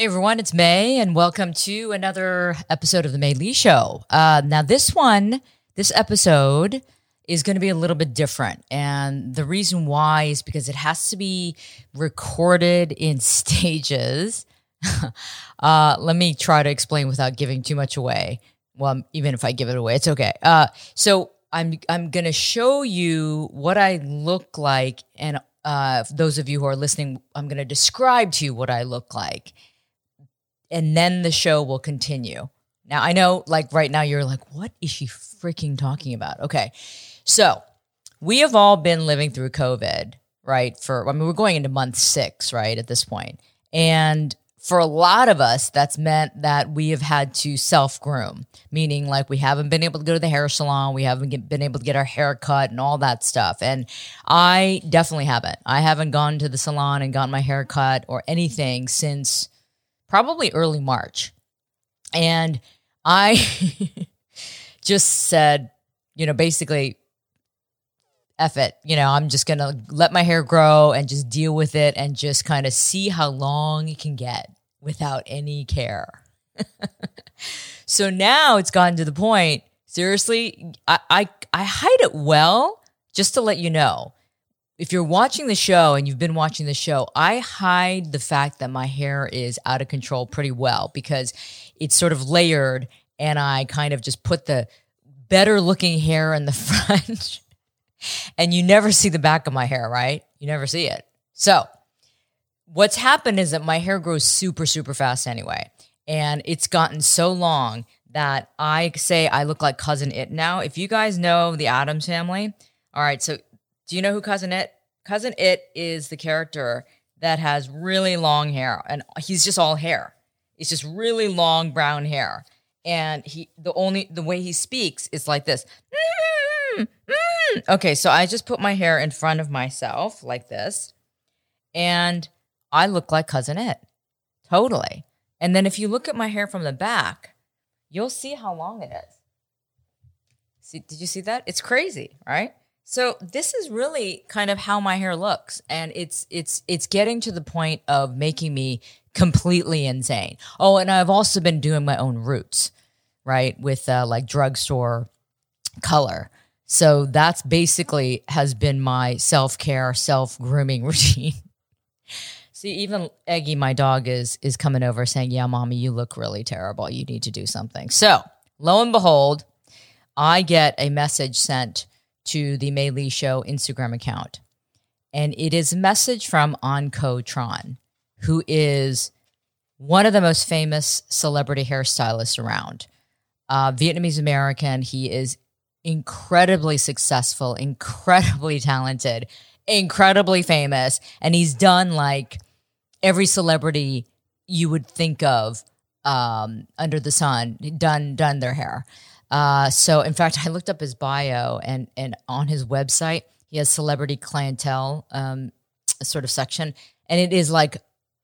Hey everyone, it's May, and welcome to another episode of the May Lee Show. Uh, now, this one, this episode is going to be a little bit different, and the reason why is because it has to be recorded in stages. uh, let me try to explain without giving too much away. Well, even if I give it away, it's okay. Uh, so I'm I'm going to show you what I look like, and uh, those of you who are listening, I'm going to describe to you what I look like and then the show will continue. Now, I know, like right now, you're like, what is she freaking talking about? Okay. So we have all been living through COVID, right? For, I mean, we're going into month six, right? At this point. And for a lot of us, that's meant that we have had to self groom, meaning like we haven't been able to go to the hair salon, we haven't get, been able to get our hair cut and all that stuff. And I definitely haven't. I haven't gone to the salon and gotten my hair cut or anything since probably early March. And I just said, you know, basically, F it. You know, I'm just going to let my hair grow and just deal with it and just kind of see how long it can get without any care. so now it's gotten to the point, seriously, I, I, I hide it well just to let you know if you're watching the show and you've been watching the show, I hide the fact that my hair is out of control pretty well because it's sort of layered and I kind of just put the better looking hair in the front. and you never see the back of my hair, right? You never see it. So, what's happened is that my hair grows super, super fast anyway. And it's gotten so long that I say I look like Cousin it now. If you guys know the Addams family, all right, so do you know who Cousin It? Cousin It is the character that has really long hair, and he's just all hair. It's just really long brown hair, and he the only the way he speaks is like this. Mm-hmm. Okay, so I just put my hair in front of myself like this, and I look like Cousin It, totally. And then if you look at my hair from the back, you'll see how long it is. See, did you see that? It's crazy, right? So this is really kind of how my hair looks and it's it's it's getting to the point of making me completely insane. Oh, and I've also been doing my own roots, right? With uh, like drugstore color. So that's basically has been my self-care, self-grooming routine. See, even Eggy, my dog, is is coming over saying, "Yeah, mommy, you look really terrible. You need to do something." So, lo and behold, I get a message sent to the May Lee Show Instagram account. And it is a message from Anh Co Tran, who is one of the most famous celebrity hairstylists around. Uh, Vietnamese American. He is incredibly successful, incredibly talented, incredibly famous. And he's done like every celebrity you would think of um, under the sun, done done their hair. Uh, so, in fact, I looked up his bio, and and on his website, he has celebrity clientele um, sort of section, and it is like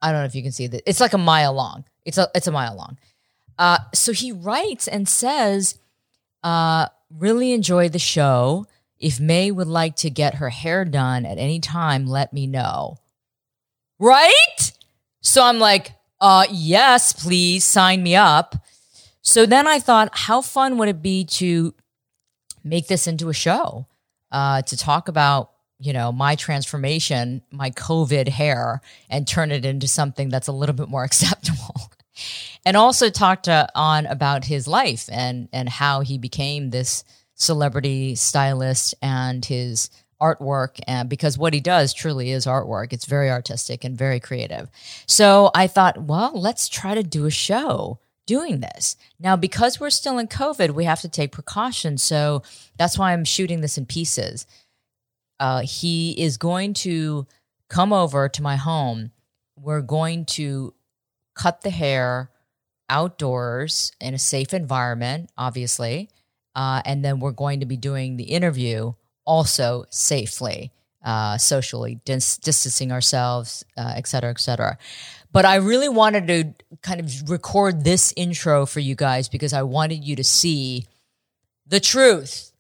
I don't know if you can see that it's like a mile long. It's a it's a mile long. Uh, so he writes and says, uh, "Really enjoy the show. If May would like to get her hair done at any time, let me know." Right? So I'm like, uh, yes, please sign me up. So then I thought, how fun would it be to make this into a show uh, to talk about, you know, my transformation, my COVID hair, and turn it into something that's a little bit more acceptable. and also talk to Anh about his life and and how he became this celebrity stylist and his artwork and because what he does truly is artwork it's very artistic and very creative so i thought well let's try to do a show doing this. Now, because we're still in COVID, we have to take precautions. So that's why I'm shooting this in pieces. Uh, he is going to come over to my home. We're going to cut the hair outdoors in a safe environment, obviously. Uh, and then we're going to be doing the interview also safely, uh, socially, dis- distancing ourselves, uh, et cetera, et cetera. But I really wanted to kind of record this intro for you guys because I wanted you to see the truth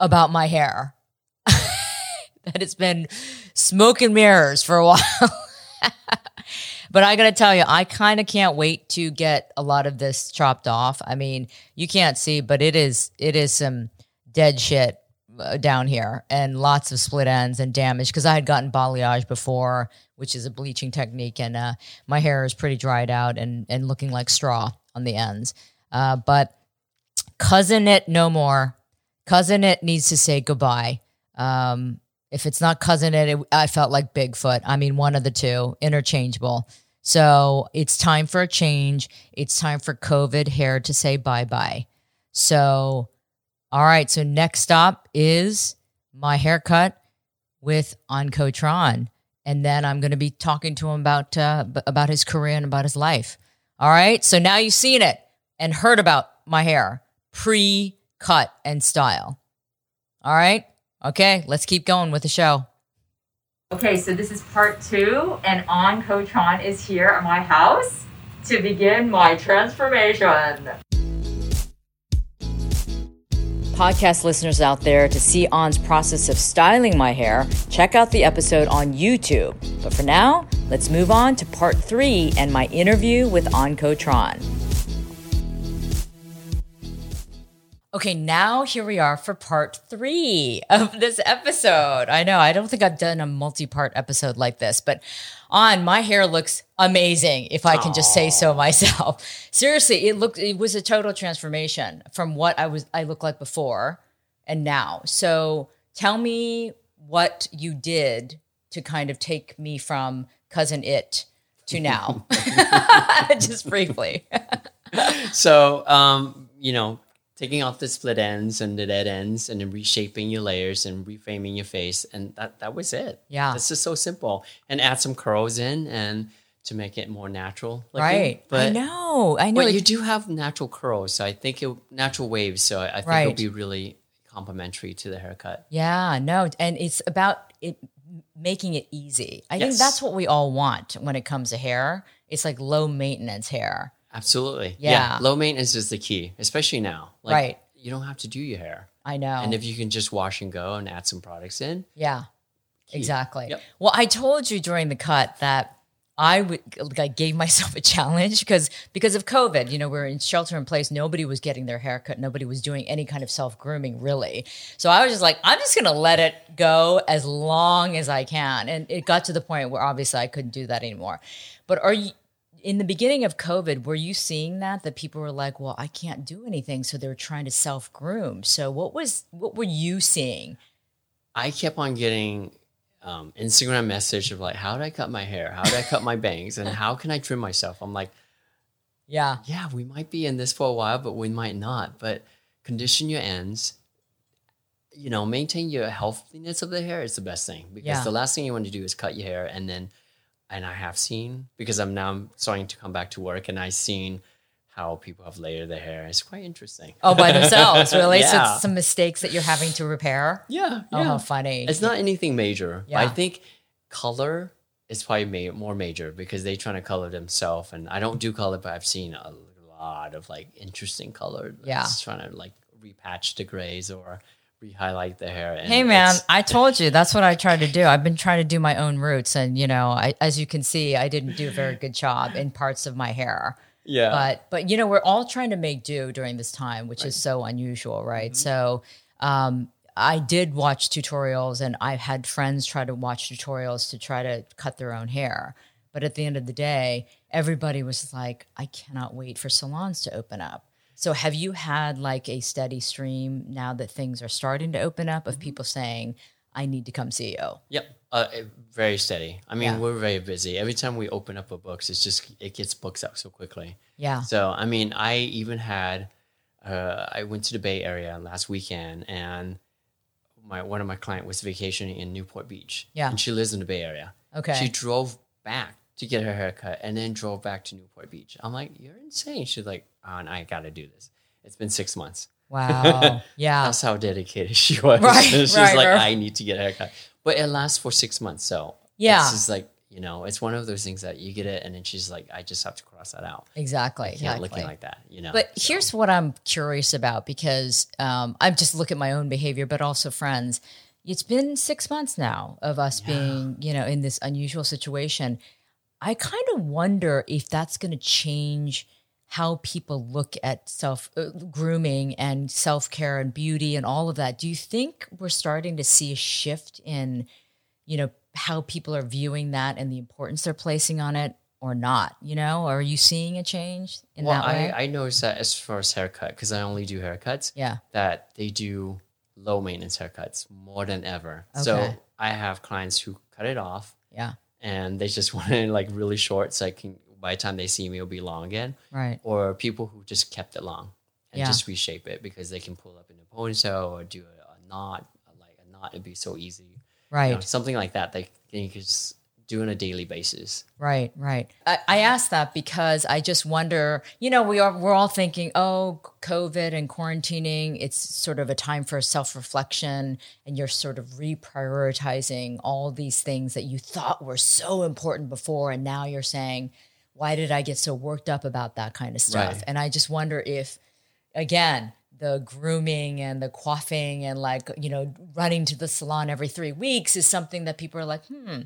about my hair. that it's been smoke and mirrors for a while. but I got to tell you, I kind of can't wait to get a lot of this chopped off. I mean, you can't see, but it is it is some dead shit uh, down here and lots of split ends and damage because I had gotten balayage before, which is a bleaching technique, and uh, my hair is pretty dried out and and looking like straw on the ends. Uh, but cousin it no more. Cousin it needs to say goodbye. Um, if it's not cousin it, it, I felt like Bigfoot. I mean, one of the two, interchangeable. So it's time for a change. It's time for COVID hair to say bye bye. So, all right. So next stop is my haircut with Anh Co Tran, and then I'm going to be talking to him about uh, about his career and about his life. All right. So now you've seen it and heard about my hair pre cut and style. All right. Okay. Let's keep going with the show. Okay, so this is part two, and Anh Co Tran is here at my house to begin my transformation. Podcast listeners out there, to see Anh's process of styling my hair, check out the episode on YouTube. But for now, let's move on to part three and my interview with Anh Co Tran. Okay, now here we are for part three of this episode. I know, I don't think I've done a multi part episode like this, but Anh my hair looks amazing, if I can just say so myself. Seriously, it looked, it was a total transformation from what I was, I looked like before and now. So tell me what you did to kind of take me from cousin it to now, just briefly. so um, you know taking off the split ends and the dead ends and then reshaping your layers and reframing your face and that that was it Yeah. it's just so simple and add some curls in and to make it more natural looking. right. I but know. I know. but you do have natural curls so i think it natural waves so i, I think Right. it'll be really complementary to the haircut Yeah, no, and it's about it making it easy. I think that's what we all want when it comes to hair. It's like low maintenance hair. Absolutely Yeah. low maintenance is the key especially now like, Right. you don't have to do your hair I know. and if you can just wash and go and add some products in yeah, exactly. Yep. Well, I told you during the cut that I would I gave myself a challenge because because of COVID, you know, we're in shelter in place. Nobody was getting their haircut. Nobody was doing any kind of self grooming really. So I was just like, I'm just gonna let it go as long as I can. And it got to the point where obviously I couldn't do that anymore. But are you in the beginning of COVID, were you seeing that that people were like, "Well, I can't do anything," so they were trying to self groom. So what was what were you seeing? I kept on getting um, Instagram message of like, how do I cut my hair? How do I cut my bangs? And how can I trim myself? I'm like, Yeah, yeah, we might be in this for a while, but we might not. But condition your ends. You know, maintain your healthiness of the hair is the best thing because Yeah. the last thing you want to do is cut your hair and then, and I have seen because I'm now starting to come back to work and I've seen how people have layered their hair. It's quite interesting. Oh, by themselves, really? So Yeah. it's some mistakes that you're having to repair. Yeah, Oh, yeah. how funny! It's not anything major. Yeah. I think color is probably ma- more major because they trying to color themselves, and I don't do color, but I've seen a lot of like interesting color. Yeah. that's trying to like repatch the grays or re-highlight the hair. And Hey man, I told you that's what I tried to do. I've been trying to do my own roots, and you know, I, as you can see, I didn't do a very good job in parts of my hair. yeah, But but you know, we're all trying to make do during this time, which is so unusual, right? Mm-hmm. So um, I did watch tutorials, and I've had friends try to watch tutorials to try to cut their own hair. But at the end of the day, everybody was like, "I cannot wait for salons to open up." So have you had like a steady stream now that things are starting to open up Mm-hmm. of people saying, "I need to come you"? Yep. Uh, very steady. I mean, Yeah. we're very busy. Every time we open up a books, it's just it gets books out so quickly. Yeah. So I mean, I even had uh, I went to the Bay Area last weekend, and my one of my client was vacationing in Newport Beach. Yeah. and she lives in the Bay Area. Okay. She drove back to get her haircut, and then drove back to Newport Beach. I'm like, you're insane. She's like, oh, and I got to do this. It's been six months. Wow. Yeah. That's how dedicated she was. Right, She's right, like, right. I need to get a haircut. But it lasts for six months. So Yeah. it's just like, you know, it's one of those things that you get it and then she's like, I just have to cross that out. exactly. Can't exactly. looking like that, you know. But So, here's what I'm curious about because um, I just look at my own behavior, but also friends. It's been six months now of us being, you know, in this unusual situation. I kind of wonder if that's going to change how people look at self uh, grooming and self care and beauty and all of that. Do you think we're starting to see a shift in, you know, how people are viewing that and the importance they're placing on it or not? You know, are you seeing a change in well, that way? I, I noticed that as far as haircut, because I only do haircuts, yeah. that they do low maintenance haircuts more than ever. Okay. So I have clients who cut it off Yeah. And they just want it like really short so I can by the time they see me it'll be long again. Right. Or people who just kept it long and Yeah. just reshape it because they can pull up in a ponytail or do a, a knot. Like a knot would be so easy. you Right. know, something like that. They you could just do on a daily basis. Right, right. I, I asked that because I just wonder, you know, we are we're all thinking, oh, COVID and quarantining, it's sort of a time for self-reflection and you're sort of reprioritizing all these things that you thought were so important before and now you're saying, why did I get so worked up about that kind of stuff? Right. And I just wonder if again, the grooming and the coiffing and like, you know, running to the salon every 3 weeks is something that people are like, "Hmm,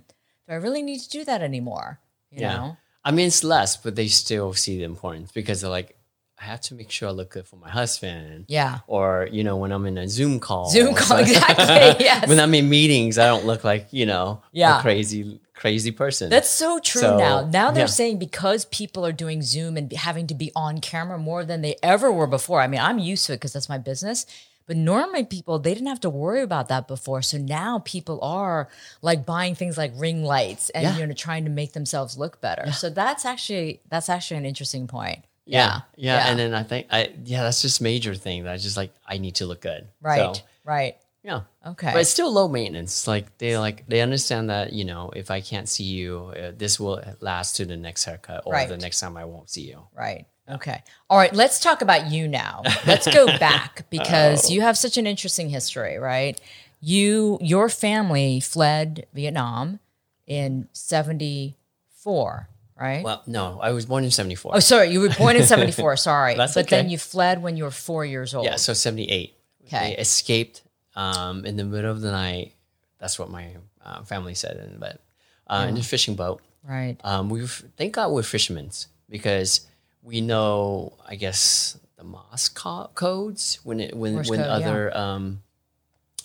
do I really need to do that anymore? You know? I mean, it's less, but they still see the importance because they're like, I have to make sure I look good for my husband. Yeah. Or, you know, when I'm in a Zoom call. Zoom call, exactly. Yes. when I'm in meetings, I don't look like, you know, Yeah. a crazy, crazy person. That's so true So, now. Now they're yeah. saying because people are doing Zoom and having to be on camera more than they ever were before. I mean, I'm used to it because that's my business. But normally people they didn't have to worry about that before. So now people are like buying things like ring lights and Yeah. you know trying to make themselves look better. So that's actually that's actually an interesting point. yeah, yeah. And then I think, I yeah, that's just major thing that I just like, I need to look good. right. So, right. yeah. Okay. But it's still low maintenance. Like they like they understand that you know if I can't see you, uh, this will last to the next haircut or Right. the next time I won't see you. Right. Okay. All right. Let's talk about you now. Let's go back because you have such an interesting history, right? You, your family fled Vietnam in 74, right? Well, no, I was born in '74. oh, sorry. You were born in 74. Sorry. That's but then you fled when you were four years old. Yeah, so 78. Okay. They escaped um, in the middle of the night. That's what my uh, family said. And, but uh, in a fishing boat. Right. Um, we thank God we're fishermen because we know, I guess, the Morse co- codes when it when Morse when code, yeah. other um,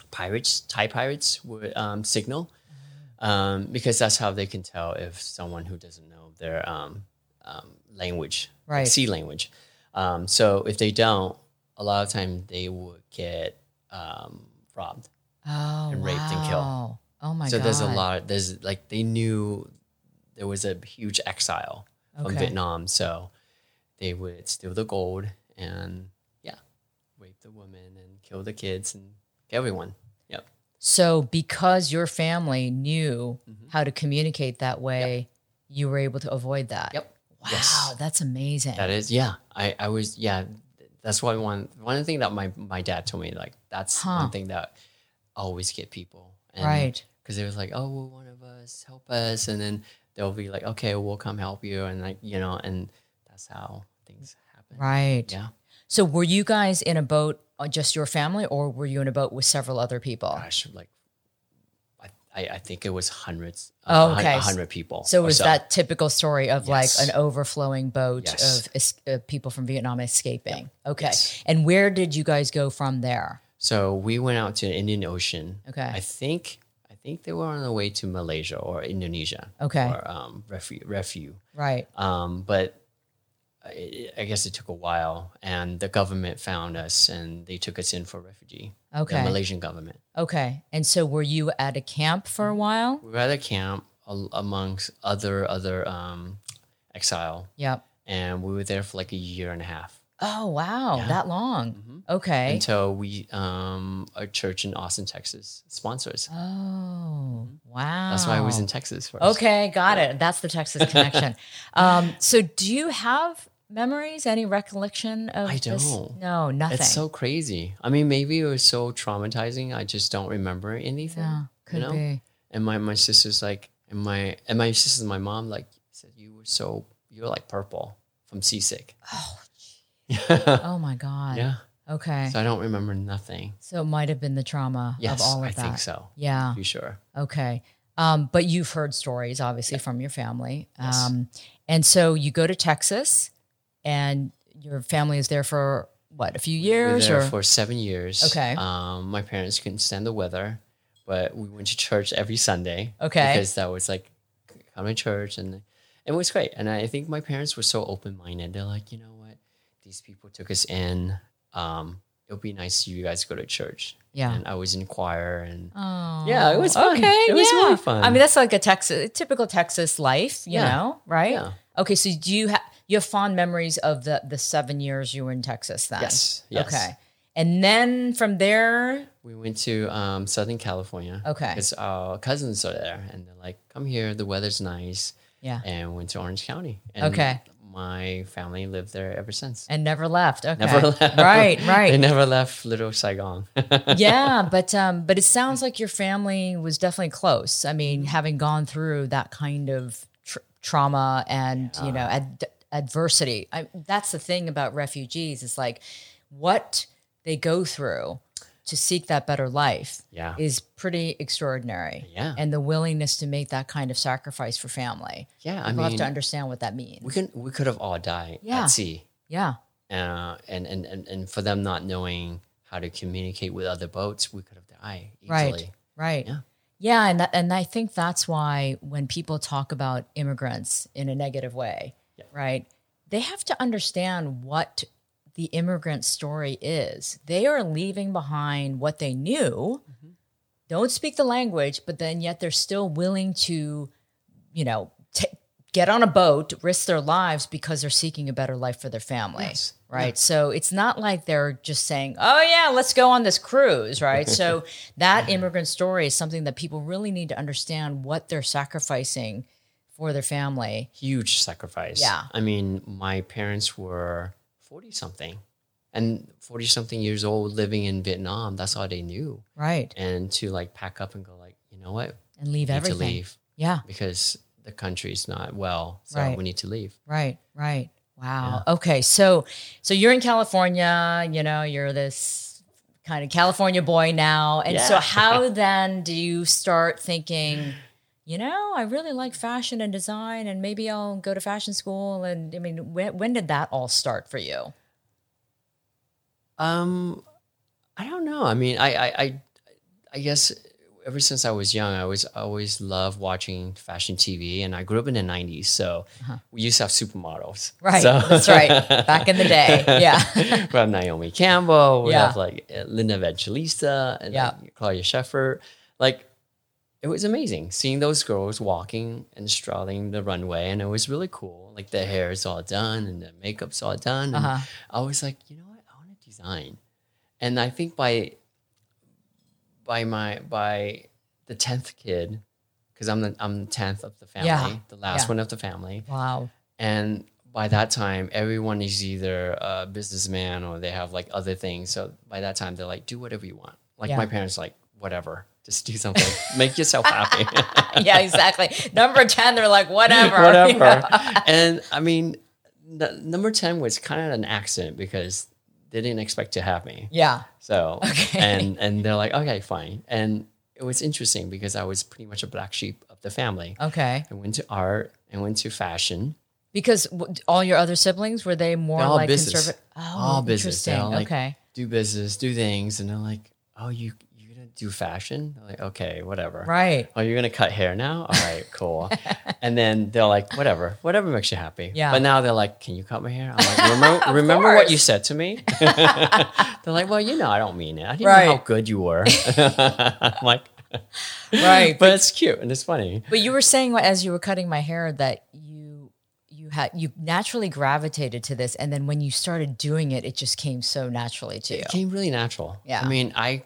pirates, Thai pirates, would um, signal um, because that's how they can tell if someone who doesn't know their um, um, language, like sea language. Um, so if they don't, a lot of time they would get um, robbed. Oh, and raped and killed. Oh my god. so God. there's a lot. There's like they knew there was a huge exile from Vietnam, so they would steal the gold and yeah, rape the women and kill the kids and everyone. Yep. So, because your family knew Mm-hmm. how to communicate that way, you were able to avoid that. Yep. Wow, Yes. that's amazing. That is yeah. I I was yeah. That's why one one thing that my my dad told me like that's Huh. one thing that I always get people and, Right. because it was like oh will one of us help us and then they'll be like okay we'll come help you and like you know and that's how things happen. Right. Yeah. So, were you guys in a boat, uh, just your family, or were you in a boat with several other people? gosh, like I, I, I think it was hundreds. Oh, okay. a hundred people. So, it or was that typical story of Yes. like an overflowing boat Yes. of es- uh, people from Vietnam escaping? Okay. Yes. And where did you guys go from there? So we went out to the Indian Ocean. Okay. I think I think they were on the way to Malaysia or Indonesia. Okay. Or um, refu. refu. Right. Um, but I, I guess it took a while, and the government found us, and they took us in for refugee. Okay. The Malaysian government. Okay. And so, were you at a camp for a while? We were at a camp amongst other other um, exile, Yep. and we were there for like a year and a half. Oh, wow. Yeah. That long. Okay. until we um a church in Austin, Texas sponsors. oh, wow. That's why I was in Texas first. Okay, got it. That's the Texas connection. um, so, do you have memories? Any recollection of? I this? don't. No, nothing. It's so crazy. I mean, maybe it was so traumatizing. I just don't remember anything. Yeah, could you know? be. And my my sister's like, and my and my sister's and my mom like said you were so you were like purple from seasick. Oh, yeah. oh my god. yeah. Okay. So I don't remember nothing. So it might have been the trauma Yes, of all of I that. I think so. Yeah. You sure. Okay. Um, but you've heard stories, obviously, from your family. Yes. Um, and so you go to Texas, and your family is there for what a few We years, there or for seven years. Okay. Um, my parents couldn't stand the weather, but we went to church every Sunday. Okay. Because that was like coming to church, and it was great. And I think my parents were so open minded. They're like, you know what, these people took us in. Um, it would be nice if you guys go to church. Yeah. And I was in choir, and Oh, Yeah, it was fun. Okay, It was yeah. really fun. I mean, that's like a Texas, typical Texas life, you Yeah. know, right? Yeah. Okay, so do you have you have fond memories of the the seven years you were in Texas then? Yes, yes. Okay, and then from there, we went to um, Southern California. Okay. Because our cousins are there, and they're like, come here, the weather's nice. yeah, and went to Orange County. And Okay. My family lived there ever since. and never left. Okay, Never left. right, They never left Little Saigon. yeah, but um, but it sounds like your family was definitely close. I mean, having gone through that kind of trauma and you know ad- adversity, I, that's the thing about refugees. It's like what they go through to seek that better life Yeah. is pretty extraordinary. Yeah. and the willingness to make that kind of sacrifice for family. yeah, I People have to understand what that means. we could we could have all died Yeah. at sea, yeah, uh, and, and and and for them not knowing how to communicate with other boats, we could have died easily. Right. Right. Yeah. Yeah, and that, and I think that's why when people talk about immigrants in a negative way, Yeah. right? They have to understand what the immigrant story is. They are leaving behind what they knew, Mm-hmm. don't speak the language, but then yet they're still willing to, you know, ta get on a boat, risk their lives because they're seeking a better life for their family. Yes. Right. So it's not like they're just saying, oh, yeah, let's go on this cruise. Right. so that immigrant story is something that people really need to understand what they're sacrificing for their family. Huge sacrifice. Yeah. I mean, my parents were forty something, and forty something years old living in Vietnam. That's all they knew. Right. and to like pack up and go like, you know what, And leave everything. to leave Yeah. because the country's not well, so Right. we need to leave. Right, right. Wow. Okay, so so you're in California, you know, you're this kind of California boy now. And so how then do you start thinking, you know, I really like fashion and design and maybe I'll go to fashion school and I mean, when, when did that all start for you? Um, I don't know. I mean, I, I, I, I guess ever since I was young, I was always loved watching fashion TV, and I grew up in the '90s, so we used to have supermodels. Uh-huh. Right. So- That's right. Back in the day. Yeah. we have Naomi Campbell. We Yeah. have like uh, Linda Evangelista and Yeah. like, Claudia Schiffer. Like it was amazing seeing those girls walking and strolling the runway, and it was really cool. Like the hair is all done and the makeup's all done. And Uh-huh. I was like, you know what? I want to design. And I think by by my by the tenth kid, because I'm the I'm the tenth of the family, Yeah. the last Yeah. one of the family. Wow. And by that time, everyone is either a businessman or they have like other things. So by that time, they're like, do whatever you want. Like Yeah. my parents, like whatever, just do something, make yourself happy, yeah, exactly. Number 10, they're like, whatever. you whatever. know? And I mean, the, number ten was kind of an accident because they didn't expect to have me. Yeah. So Okay. and and they're like, okay, fine. And it was interesting because I was pretty much a black sheep of the family. Okay. I went to art and went to fashion. Because w- all your other siblings were they more They're all like business. conservative? Oh, all business. like, okay. do business, do things, and they're like, "Oh, you do fashion?" I'm like, okay, whatever. Right. Oh, you're gonna cut hair now? All right, cool. and then they're like, whatever, whatever makes you happy. Yeah. But now they're like, can you cut my hair? I'm like, remember, remember what you said to me? they're like, well, you know, I don't mean it. I didn't know how good you were. I'm like, Right. but it's cute and it's funny. But you were saying as you were cutting my hair that you you had you naturally gravitated to this, and then when you started doing it, it just came so naturally to you. It came really natural. Yeah. I mean, I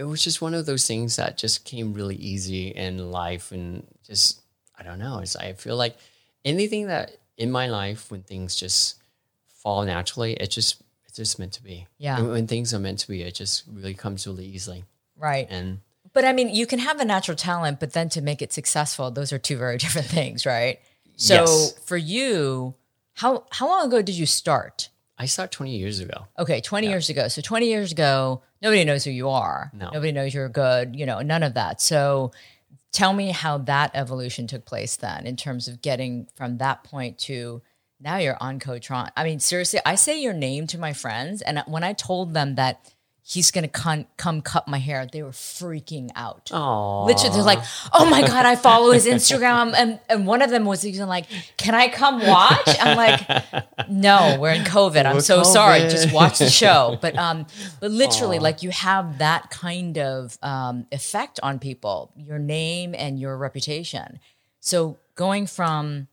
it was just one of those things that just came really easy in life and just I don't know. It's I feel like anything that in my life when things just fall naturally, it just it's just meant to be. Yeah. And when things are meant to be, it just really comes really easily. Right. And But I mean, you can have a natural talent, but then to make it successful, those are two very different things, right? So Yes. for you, how how long ago did you start? I started 20 years ago. Okay, 20 years ago. So 20 years ago, nobody knows who you are. No. Nobody knows you're good, you know, none of that. So tell me how that evolution took place then in terms of getting from that point to now you're Anh Co Tran. I mean, seriously, I say your name to my friends, and when I told them that he's gonna come come cut my hair, they were freaking out. Oh, Literally, they're like, "Oh my god, I follow his Instagram," and and one of them was even like, "Can I come watch?" I'm like, "No, we're in COVID. I'm We're so sorry. Just watch the show." But um, but literally, like you have that kind of um effect on people, your name and your reputation. So going from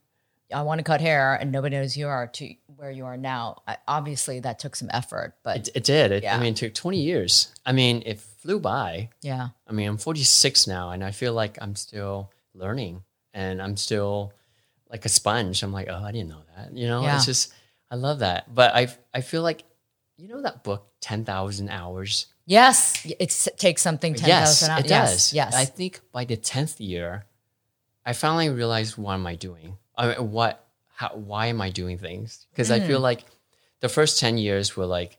I want to cut hair and nobody knows who you are to where you are now, I, obviously that took some effort. But it, it did. It, Yeah. I mean, it took 20 years. I mean, it flew by. yeah, I mean, I'm 46 now, and I feel like I'm still learning, and I'm still like a sponge. I'm like, oh, I didn't know that. You know, Yeah. it's just I love that. But I I feel like, you know, that book, 10,000 hours. yes, it takes something ten yes, thousand. it yes, does. Yes, I think by the 10th year, I finally realized what am I doing? I mean, what? How? Why am I doing things? Because I Mm. feel like the first 10 years were like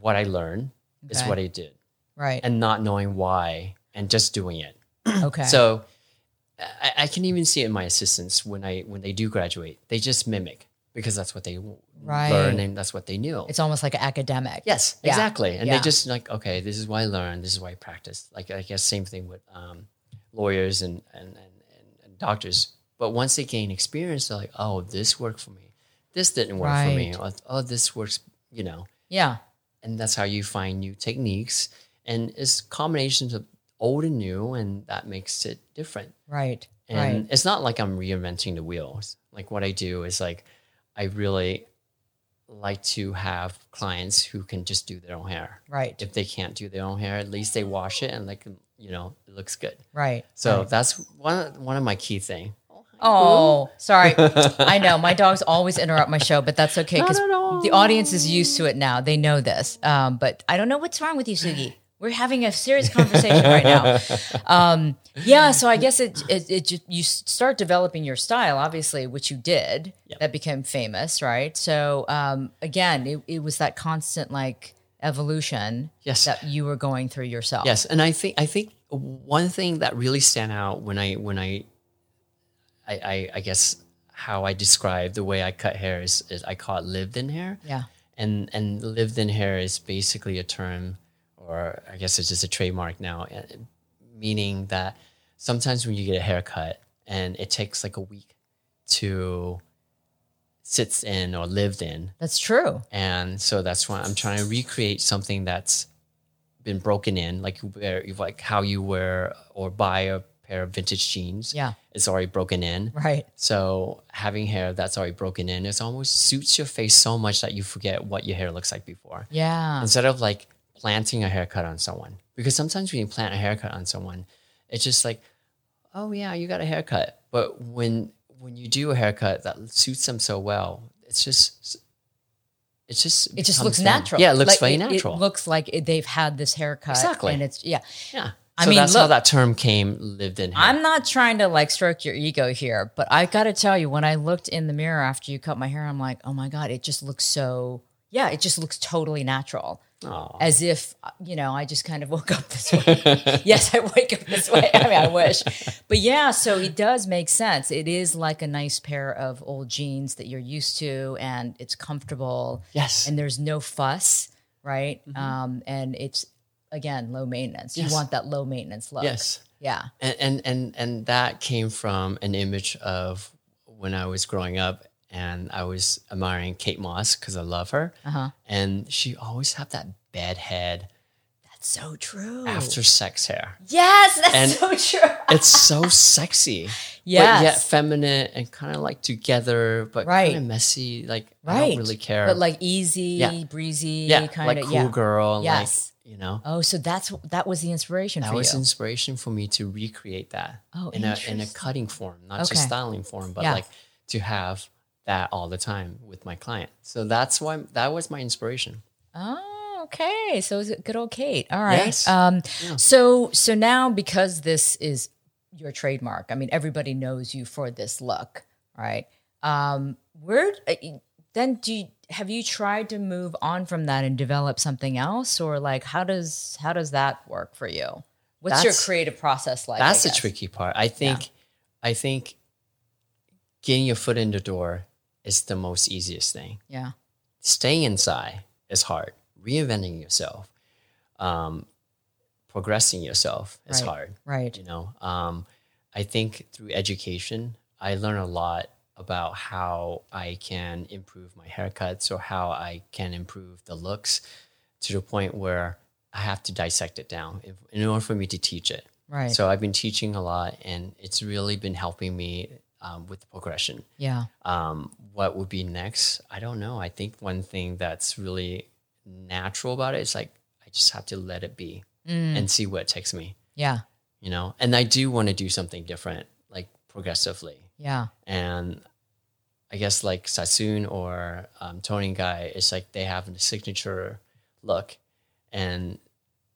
what I learned is what I did, right. and not knowing why and just doing it. okay. So I, I can even see it in my assistants when I when they do graduate, they just mimic because that's what they Right. learn and that's what they knew. it's almost like an academic. yes, Yeah. exactly. And Yeah. they just like, okay, this is what I learned. This is why I practiced. Like I guess same thing with um, lawyers and, and and and doctors. But once they gain experience, they're like, oh, this worked for me. This didn't work for me. Or, oh, oh, this works. You know, Yeah. and that's how you find new techniques. And it's combinations of old and new, and that makes it different. Right. And right. it's not like I'm reinventing the wheels. Like what I do is like I really like to have clients who can just do their own hair. Right. If they can't do their own hair, at least they wash it and like you know it looks good. Right. So right. that's one one of my key thing. Oh, sorry. I know my dogs always interrupt my show, but that's okay because Not at all. the audience is used to it now. They know this. Um, but I don't know what's wrong with you, Sugi. We're having a serious conversation right now. Um, yeah, so I guess it, it, it ju- you start developing your style, obviously, which you did. Yep. That became famous, right? So um, again, it, it was that constant like evolution Yes. that you were going through yourself. Yes, and I think I think one thing that really stand out when I when I I, I, I guess how I describe the way I cut hair is, is I call it lived in hair. Yeah. and and lived in hair is basically a term or i guess it's just a trademark now uh, meaning that sometimes when you get a haircut and it takes like a week to sits in or lived in That's true. and so that's why i'm trying to recreate something that's been broken in like where like how you wear or buy a pair of vintage jeans Yeah. It's already broken in Right. so having hair that's already broken in, it almost suits your face so much that you forget what your hair looks like before. Yeah. Instead of like planting a haircut on someone, because sometimes when you plant a haircut on someone, it's just like, oh yeah, you got a haircut. But when when you do a haircut that suits them so well, it's just it's just It just looks them. natural. Yeah, it looks Like, very it- natural. It looks like it, they've had this haircut. Exactly. And it's, yeah. yeah. I so mean, that's how that term came lived in hair. I'm not trying to like stroke your ego here, but I got to tell you, when I looked in the mirror after you cut my hair, I'm like, oh my God, it just looks so, yeah, it just looks totally natural. Aw. As if, you know, I just kind of woke up this way. yes, I wake up this way. I mean, I wish. But yeah, so it does make sense. It is like a nice pair of old jeans that you're used to and it's comfortable yes. and there's no fuss, right? Um, and it's, again, low maintenance. Yes. You want that low maintenance look. yes. Yeah. and and and and that came from an image of when I was growing up and I was admiring Kate Moss because I love her, Uh-huh. and she always had that bed head That's so true. after sex hair. Yes, that's And- so true. It's so sexy, but Yes. yet feminine and kind of like together, but Right. kind of messy. Like I right. don't really care. But like easy, Yeah. breezy, yeah, kind like of cool yeah. girl. Yes. like you know. Oh, so that's that was the inspiration That for was you. inspiration for me to recreate that Oh, in a in a cutting form, not Okay. just styling form, but Yeah. like to have that all the time with my client. So that's why that was my inspiration. oh, okay. So is it good old Kate? All right. Yes. Um, Yeah. so so now because this is your trademark, I mean everybody knows you for this look, right? Um, where uh, then do you, have you tried to move on from that and develop something else, or like how does how does that work for you? What's your creative process like? That's the tricky part. I think, I think, getting your foot in the door is the most easiest thing. Yeah. Staying inside is hard. Reinventing yourself, um, progressing yourself is Right. hard. Right. You know, um, I think through education, I learn a lot about how I can improve my haircuts or how I can improve the looks to the point where I have to dissect it down in order for me to teach it. Right. So I've been teaching a lot, and it's really been helping me um, with the progression. yeah. Um, what would be next? I don't know. I think one thing that's really natural about it is like I just have to let it be Mm. and see where it takes me. Yeah. You know, and I do want to do something different, like progressively. Yeah. And I guess like Sassoon or um, Tony Guy, it's like they have a signature look, and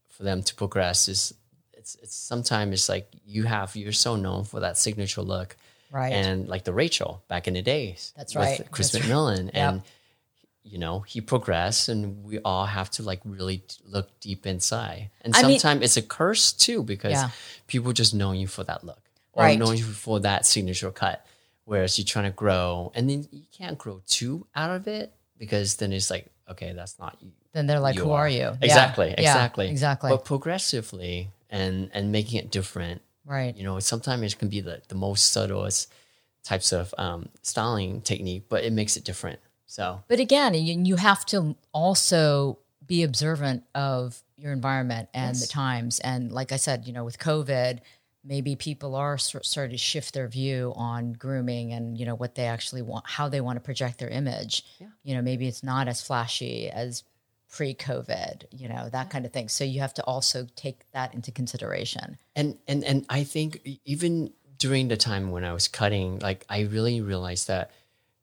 for them to progress is it's it's sometimes it's like you have you're so known for that signature look, Right. and like the Rachel back in the days. That's right. Chris That's right. McMillan, Yep. and you know he progressed, and we all have to like really look deep inside. And sometimes it's a curse too because Yeah. people just know you for that look or Right. know you for that signature cut. Whereas you're trying to grow, and then you can't grow too out of it because then it's like, okay, that's not you. then they're like, you who are, you? Yeah. Exactly, Yeah. exactly, Exactly. But progressively and and making it different, right. you know, sometimes it can be the, the most subtlest types of um, styling technique, but it makes it different. So But again, you, you have to also be observant of your environment and the times. And like I said, you know, with COVID, maybe people are starting to shift their view on grooming and you know what they actually want, how they want to project their image. Yeah. You know, maybe it's not as flashy as pre-COVID. You know, that kind of thing. So you have to also take that into consideration. and and and I think even during the time when I was cutting, like I really realized that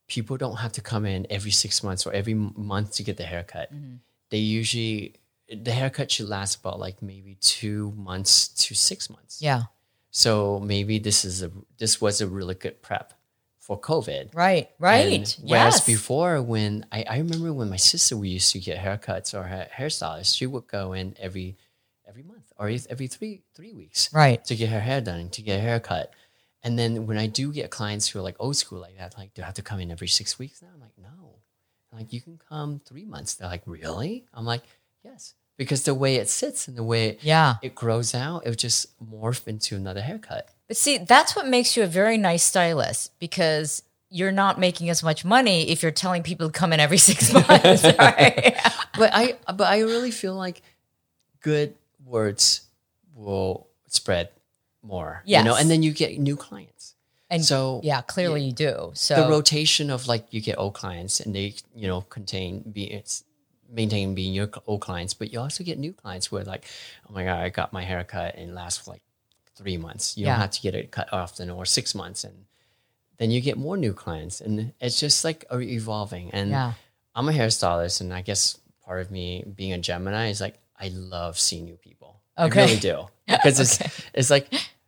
people don't have to come in every six months or every month to get the haircut. Mm-hmm. They usually the haircut should last about like maybe two months to six months. Yeah. So maybe this is a this was a really good prep for COVID. Right. Right. And whereas yes. before, when I, I remember when my sister we used to get haircuts or her hairstylist, she would go in every every month or every three three weeks Right. to get her hair done, to get a haircut. And then when I do get clients who are like old school like that, like, do I have to come in every six weeks now? I'm like, no. Like, you can come three months. They're like, really? I'm like, yes. Because the way it sits and the way it, Yeah. it grows out, it would just morph into another haircut. But see, that's what makes you a very nice stylist because you're not making as much money if you're telling people to come in every six months, right? But I, but I really feel like good words will spread more. You know, and then you get new clients. And So yeah, clearly you do. So the rotation of like you get old clients and they you know contain be it's maintain being your old clients but you also get new clients where like oh my god i got my hair cut and lasts like three months you Yeah. don't have to get it cut often or six months and then you get more new clients and it's just like evolving and yeah, i'm a hairstylist and i guess part of me being a gemini is like i love seeing new people Okay. i really do because it's it's like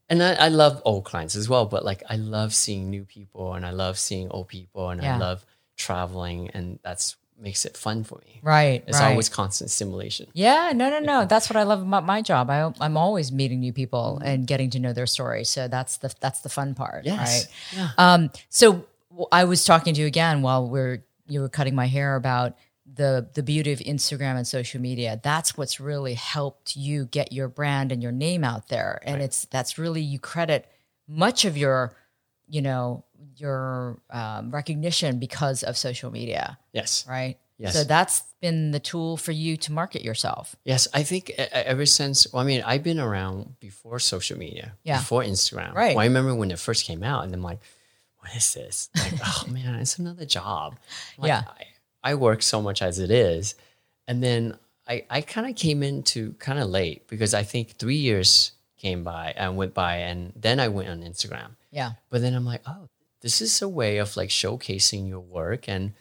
and I, I love old clients as well but like i love seeing new people and i love seeing old people and Yeah. i love traveling and that's makes it fun for me right. it's right. always constant stimulation Yeah, no, no, no. That's what I love about my job. I, I'm always meeting new people and getting to know their story. So that's the that's the fun part, yes right? yeah Um, so I was talking to you again while we're you were cutting my hair about the the beauty of Instagram and social media. That's what's really helped you get your brand and your name out there, and it's that's really you credit much of your you know your um, recognition because of social media, yes right? Yes. So that's been the tool for you to market yourself. Yes, I think ever since, well, I mean, I've been around before social media, Yeah. before Instagram. Right. Well, I remember when it first came out, and I'm like, what is this? Like, oh man, it's another job. Like, Yeah. I, I work so much as it is. And then I, I kind of came into kind of late because I think three years came by and went by, and then I went on Instagram. Yeah. But then I'm like, oh, this is a way of like showcasing your work, and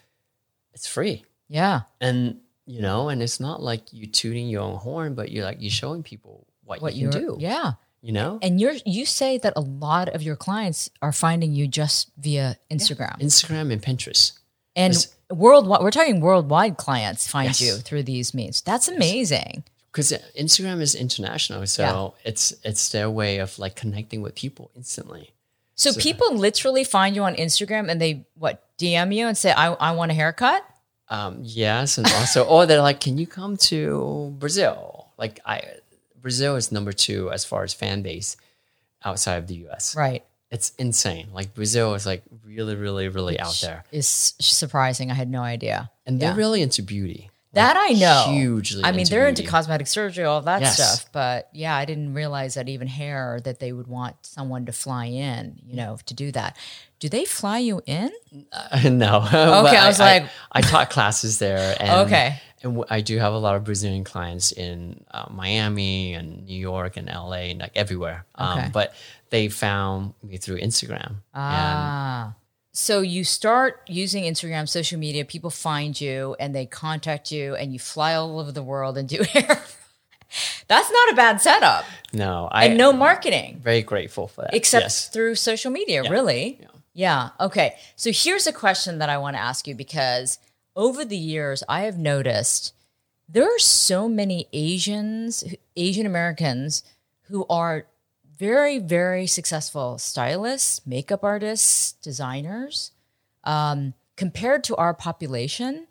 it's free Yeah. and you know and it's not like you tooting your own horn but you're like you're showing people what, What you can do Yeah. you know And you're you say that a lot of your clients are finding you just via Instagram. instagram and pinterest And It's- worldwide, we're talking worldwide clients find Yes. you through these means. That's amazing. because Instagram is international, so Yeah. it's it's their way of like connecting with people instantly. So, people literally find you on Instagram and they what DM you and say, "I I want a haircut." Um, yes, and also, or they're like, "Can you come to Brazil?" Like, I Brazil is number two as far as fan base outside of the U.S. Right. It's insane. Like Brazil is like really, really, really out there, Is surprising. I had no idea. and they're really into beauty. That I know. Hugely. I mean, they're into cosmetic surgery, all that Yes. stuff. But yeah, I didn't realize that even hair that they would want someone to fly in, you know, to do that. Do they fly you in? no. okay, I was like- I, taught classes there. And, Okay. And I do have a lot of Brazilian clients in uh, Miami and New York and LA and like everywhere. Okay. Um, but they found me through Instagram. And Ah. So you start using Instagram, social media, people find you and they contact you and you fly all over the world and do hair. That's not a bad setup. no, I And no marketing. very grateful for that. except yes. through social media, really. Yeah. Yeah. Okay. So here's a question that I want to ask you because over the years, I have noticed there are so many Asians, Asian Americans who are very, very successful stylists, makeup artists, designers. Um, compared to our population,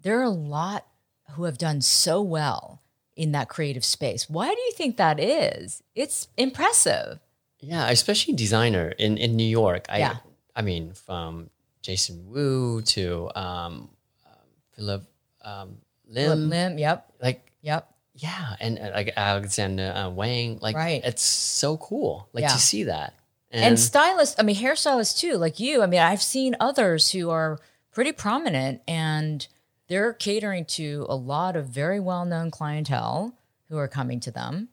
there are a lot who have done so well in that creative space. Why do you think that is? It's impressive. Yeah, especially designer in, in New York. I Yeah. I mean, from Jason Wu to um, um, Philip um, Lim, Lim, yep, like yep. Yeah, and uh, like Alexander uh, Wang, like Right. it's so cool, like Yeah. to see that. And, stylists, I mean, hairstylists too, like you. I mean, I've seen others who are pretty prominent and they're catering to a lot of very well known clientele who are coming to them.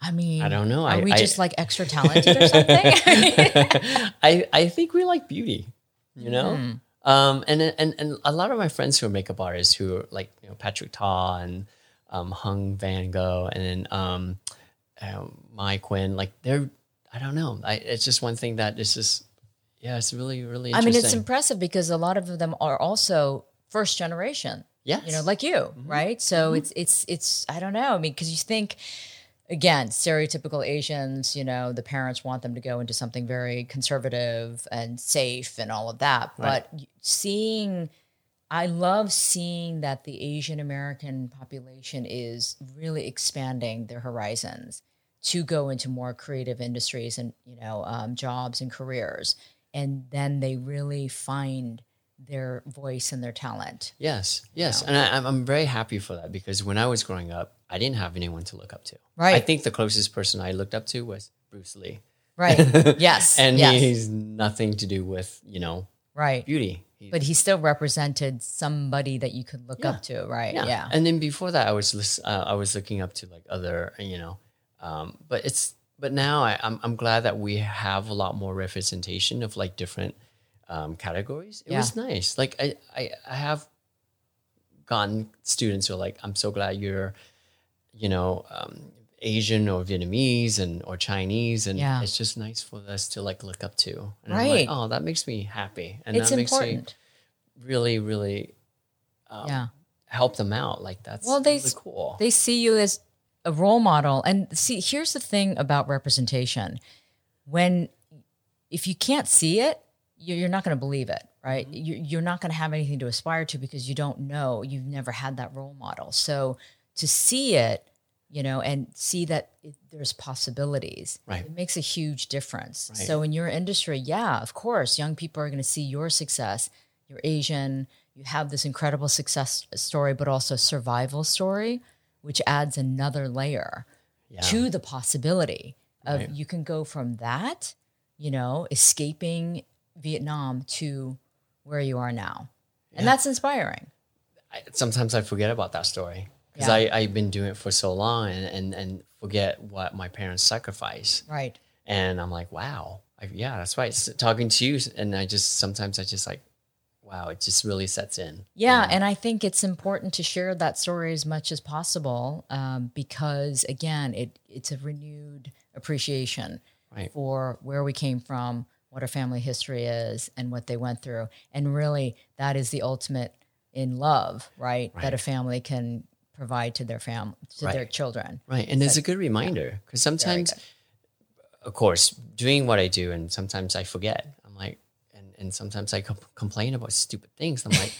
I mean, I don't know. Are I- we I- just like extra talented or something? I I think we like beauty, you know. Hmm. Um, and and and a lot of my friends who are makeup artists who are like you know Patrick Ta and um, Hung Vanngo and then um, um, Mai Quynh, like they're I don't know. I, it's just one thing that is just yeah, it's really really. I mean, it's impressive because a lot of them are also first generation. yes, you know, like you, right? So it's it's it's I don't know. I mean, because you think again, stereotypical Asians, you know, the parents want them to go into something very conservative and safe and all of that. Right. But seeing I love seeing that the Asian American population is really expanding their horizons to go into more creative industries and you know um, jobs and careers, and then they really find their voice and their talent. Yes, yes, and I, I'm I'm very happy for that because when I was growing up, I didn't have anyone to look up to. Right. I think the closest person I looked up to was Bruce Lee, Right. Yes. and yes. he's nothing to do with you know right. beauty. He- But he still represented somebody that you could look up to, right? Yeah. And then before that, I was uh, I was looking up to like other, you know, um, but it's but now I, I'm I'm glad that we have a lot more representation of like different um, categories. It Yeah. was nice. Like I, I I have gotten students who are like, I'm so glad you're, you know. Um, Asian or Vietnamese and or Chinese, and Yeah. it's just nice for us to like look up to. And Right. like, oh, that makes me happy, and it's that makes me important. really, really um, yeah. help them out. Like that's Well, they really cool. They see you as a role model. And see, here's the thing about representation. When if you can't see it, you're, you're not going to believe it, right? Mm-hmm. You're not going to have anything to aspire to because you don't know. You've never had that role model. So to see it, you know, and see that it, there's possibilities, Right. it makes a huge difference. Right. So in your industry, yeah, of course, young people are going to see your success. You're Asian, you have this incredible success story, but also survival story, which adds another layer yeah. to the possibility of Right. you can go from that, you know, escaping Vietnam to where you are now. And that's inspiring. I, sometimes I forget about that story because Yeah. I I've been doing it for so long and, and and forget what my parents sacrificed. Right. And I'm like, wow, I, yeah, that's right. S- Talking to you, and I just sometimes I just like, wow, it just really sets in. Yeah, and I think it's important to share that story as much as possible um, because, again, it it's a renewed appreciation Right. for where we came from, what our family history is, and what they went through, and really that is the ultimate in love, right? That a family can provide to their family, to Right. their children. Right. And it's a good reminder because sometimes, of course, doing what I do, and sometimes I forget. I'm like, and, and sometimes I com- complain about stupid things. I'm like,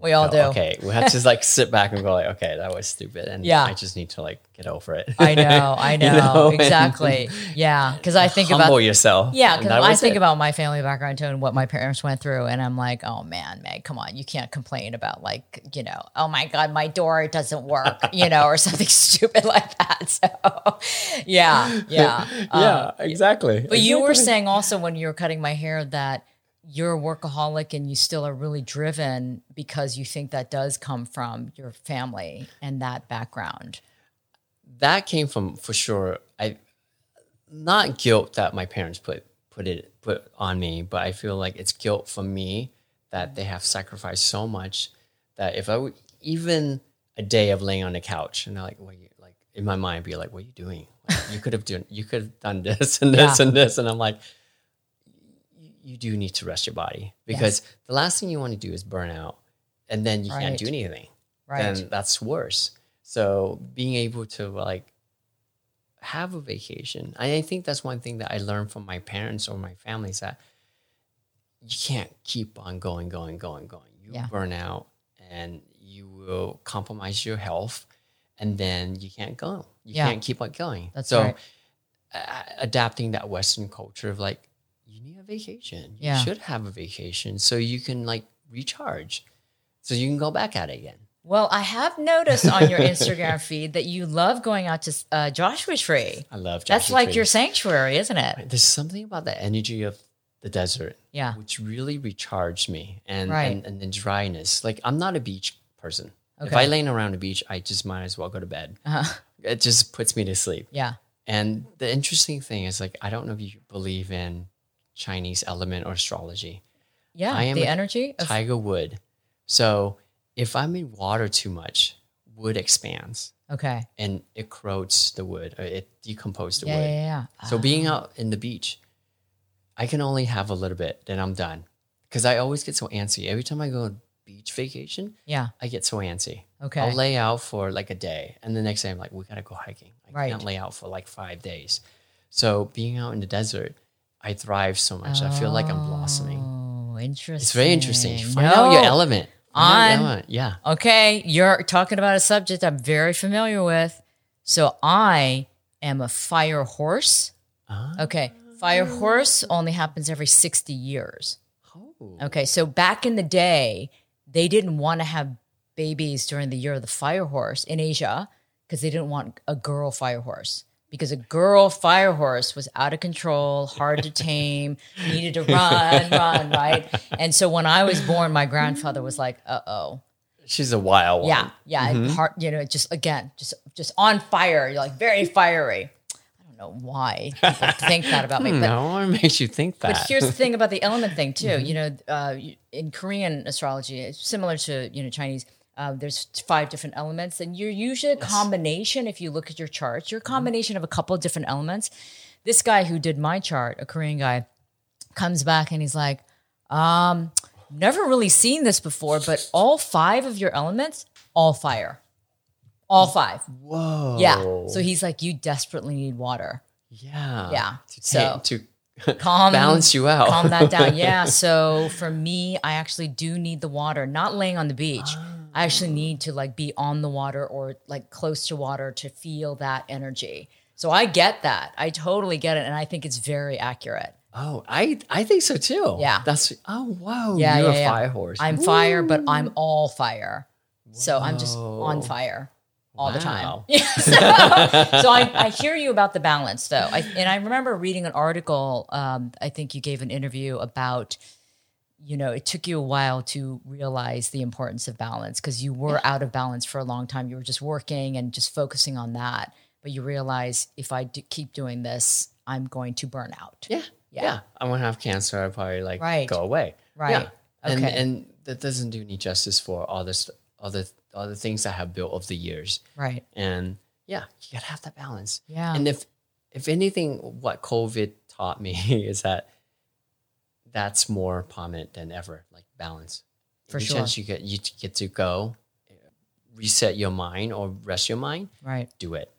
We all do. Okay. We have to just like sit back and go, like, okay, that was stupid. And Yeah. I just need to like get over it. I know, I know, You know, and exactly. Yeah, because I think Humble about yourself. yeah, because I think it. about my family background too and what my parents went through, and I'm like, oh man, Meg, come on, you can't complain about like you know, oh my god, my door doesn't work, you know, or something stupid like that. So yeah, yeah, Um, yeah, exactly. But you were saying also when you were cutting my hair that you're a workaholic and you still are really driven because you think that does come from your family and that background. that came from for sure. I not guilt that my parents put put it put on me, but I feel like it's guilt for me that they have sacrificed so much that if I would even a day of laying on the couch and they're like, what you like in my mind be like, what are you doing? Like, you could have done you could have done this and this Yeah. and this, and I'm like. "You- do need to rest your body because the last thing you want to do is burn out, and then you Right. can't do anything Right. then that's worse. So being able to like have a vacation, I think that's one thing that I learned from my parents or my family is that you can't keep on going, going, going, going. You Yeah. burn out and you will compromise your health, and then you can't go. You Yeah. can't keep on going. That's so right. adapting that Western culture of like need a vacation. You should have a vacation so you can like recharge, so you can go back at it again. Well, I have noticed on your Instagram feed that you love going out to uh, Joshua Tree. I love Joshua That's like Tree. your sanctuary, isn't it? There's something about the energy of the desert, Yeah. which really recharged me, and Right. and, and the dryness. Like I'm not a beach person. If Okay. I laying around the beach, I just might as well go to bed. Uh-huh. It just puts me to sleep. Yeah. And the interesting thing is, like, I don't know if you believe in Chinese element or astrology. Yeah. I am the energy of Tiger wood. So if I'm in water too much, wood expands Okay. and it corrodes the wood or it decomposes the Yeah, wood. yeah, yeah. So being ah. out in the beach, I can only have a little bit, then I'm done. Because I always get so antsy. Every time I go on beach vacation, Yeah. I get so antsy. Okay. I'll lay out for like a day, and the next day I'm like, we gotta go hiking. I Right. can't lay out for like five days. So being out in the desert, I thrive so much. I feel like I'm blossoming. Oh, interesting. It's very interesting. Find out your No. element. Find out your element. Yeah. Okay, you're talking about a subject I'm very familiar with. So I am a fire horse. Ah. Okay, fire horse only happens every 60 years. Oh. Okay, so back in the day, they didn't want to have babies during the year of the fire horse in Asia because they didn't want a girl fire horse. Because a girl fire horse was out of control, hard to tame, needed to run, run, right? And so when I was born, my grandfather was like, uh oh. She's a wild one. Yeah, yeah, heart, you know, just again, just just on fire. You're like very fiery. I don't know why people think that about me, but No one makes you think that. but here's the thing about the element thing too. Mm-hmm. You know, uh, in Korean astrology, it's similar to you know Chinese. Uh, there's five different elements, and you're usually a combination. If you look at your charts, you're a combination of a couple of different elements. This guy who did my chart, a Korean guy, comes back and he's like, um, "Never really seen this before, but all five of your elements, all fire, all five. Whoa. Yeah. So he's like, you desperately need water. yeah. Yeah. To, So- to Calm balance you out. calm that down. Yeah. So for me, I actually do need the water, not laying on the beach. I actually need to like be on the water or like close to water to feel that energy. So I get that. I totally get it. And I think it's very accurate. Oh, I I think so too. Yeah. That's oh wow. Yeah. You're yeah, a yeah. fire horse. I'm fire, but I'm all fire. So I'm just on fire all the time. So so I, I hear you about the balance though. I, and I remember reading an article. Um, I think you gave an interview about, you know, it took you a while to realize the importance of balance because you were out of balance for a long time. You were just working and just focusing on that. But you realize if I do keep doing this, I'm going to burn out. Yeah. Yeah. Yeah. I'm gonna have cancer. I'll probably like Right. go away. Right. Yeah. Okay. and that doesn't do any justice for all this all the, all the things I have built over the years. Right. And yeah, you gotta have that balance. Yeah. And if if anything, what COVID taught me is that that's more prominent than ever, like balance. For Any sure. chance you get you get to go, reset your mind or rest your mind, Right. do it.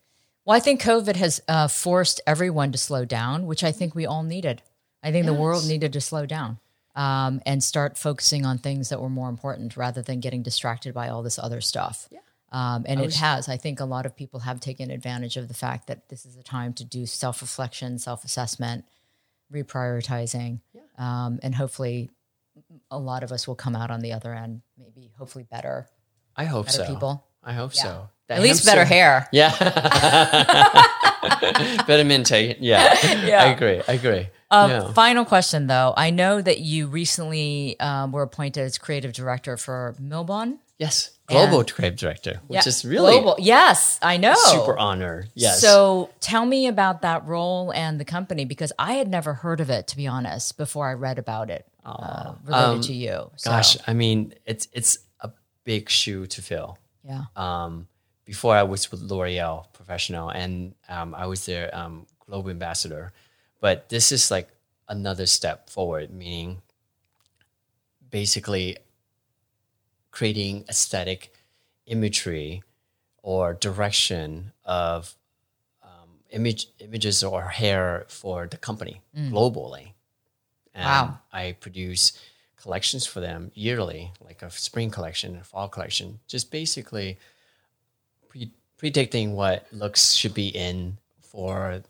Well, I think COVID has uh, forced everyone to slow down, which I think we all needed. I think the world needed to slow down um, and start focusing on things that were more important rather than getting distracted by all this other stuff. Yeah. Um, and it has. I think a lot of people have taken advantage of the fact that this is a time to do self reflection, self assessment, reprioritizing. Um, and hopefully, a lot of us will come out on the other end, maybe hopefully better, I hope better so. people. I hope so. That At least hamster- better hair. Yeah. better maintain. Yeah. Yeah. I agree. I agree. Um, yeah. Final question, though. I know that you recently um, were appointed as creative director for Milbon. Yes. Global creative director, which Yeah, is really global. Yes, I know. super honor. Yes. So tell me about that role and the company because I had never heard of it, to be honest, before I read about it uh, related Um, to you. So, gosh, I mean, it's it's a big shoe to fill. yeah. um, before I was with L'Oreal professional, and um, I was their um, global ambassador. But this is like another step forward, meaning basically creating aesthetic imagery or direction of um, image images or hair for the company globally. And Wow. I produce collections for them yearly, like a spring collection and fall collection, just basically pre- predicting what looks should be in for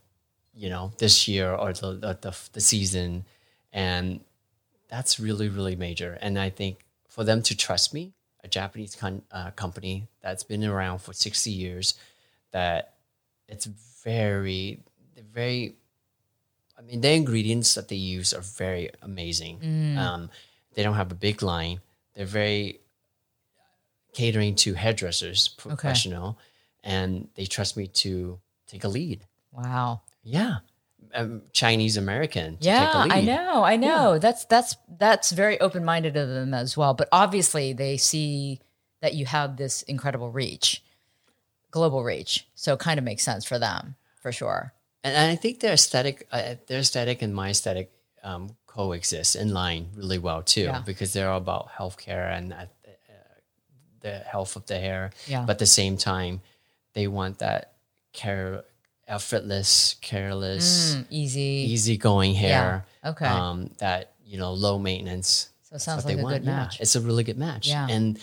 you know this year or the, the the the season, and that's really really major. And I think for them to trust me, a Japanese con- uh, company that's been around for sixty years, that it's very they're very I mean, the ingredients that they use are very amazing. Um, they don't have a big line. They're very catering to hairdressers, professional, and they trust me to take a lead. Wow. Yeah, um, Chinese American. Yeah, take a lead. I know. I know. That's that's that's very open minded of them as well. But obviously, they see that you have this incredible reach, global reach. So it kind of makes sense for them for sure. and I think their aesthetic, uh, their aesthetic and my aesthetic um, coexist in line really well too, Yeah. because they're all about healthcare and uh, the health of the hair. Yeah. But at the same time, they want that care, effortless, careless, Mm, easy. easygoing hair. Okay. Um, that you know, low maintenance. So it sounds like a they good want. match. Yeah, it's a really good match. Yeah. And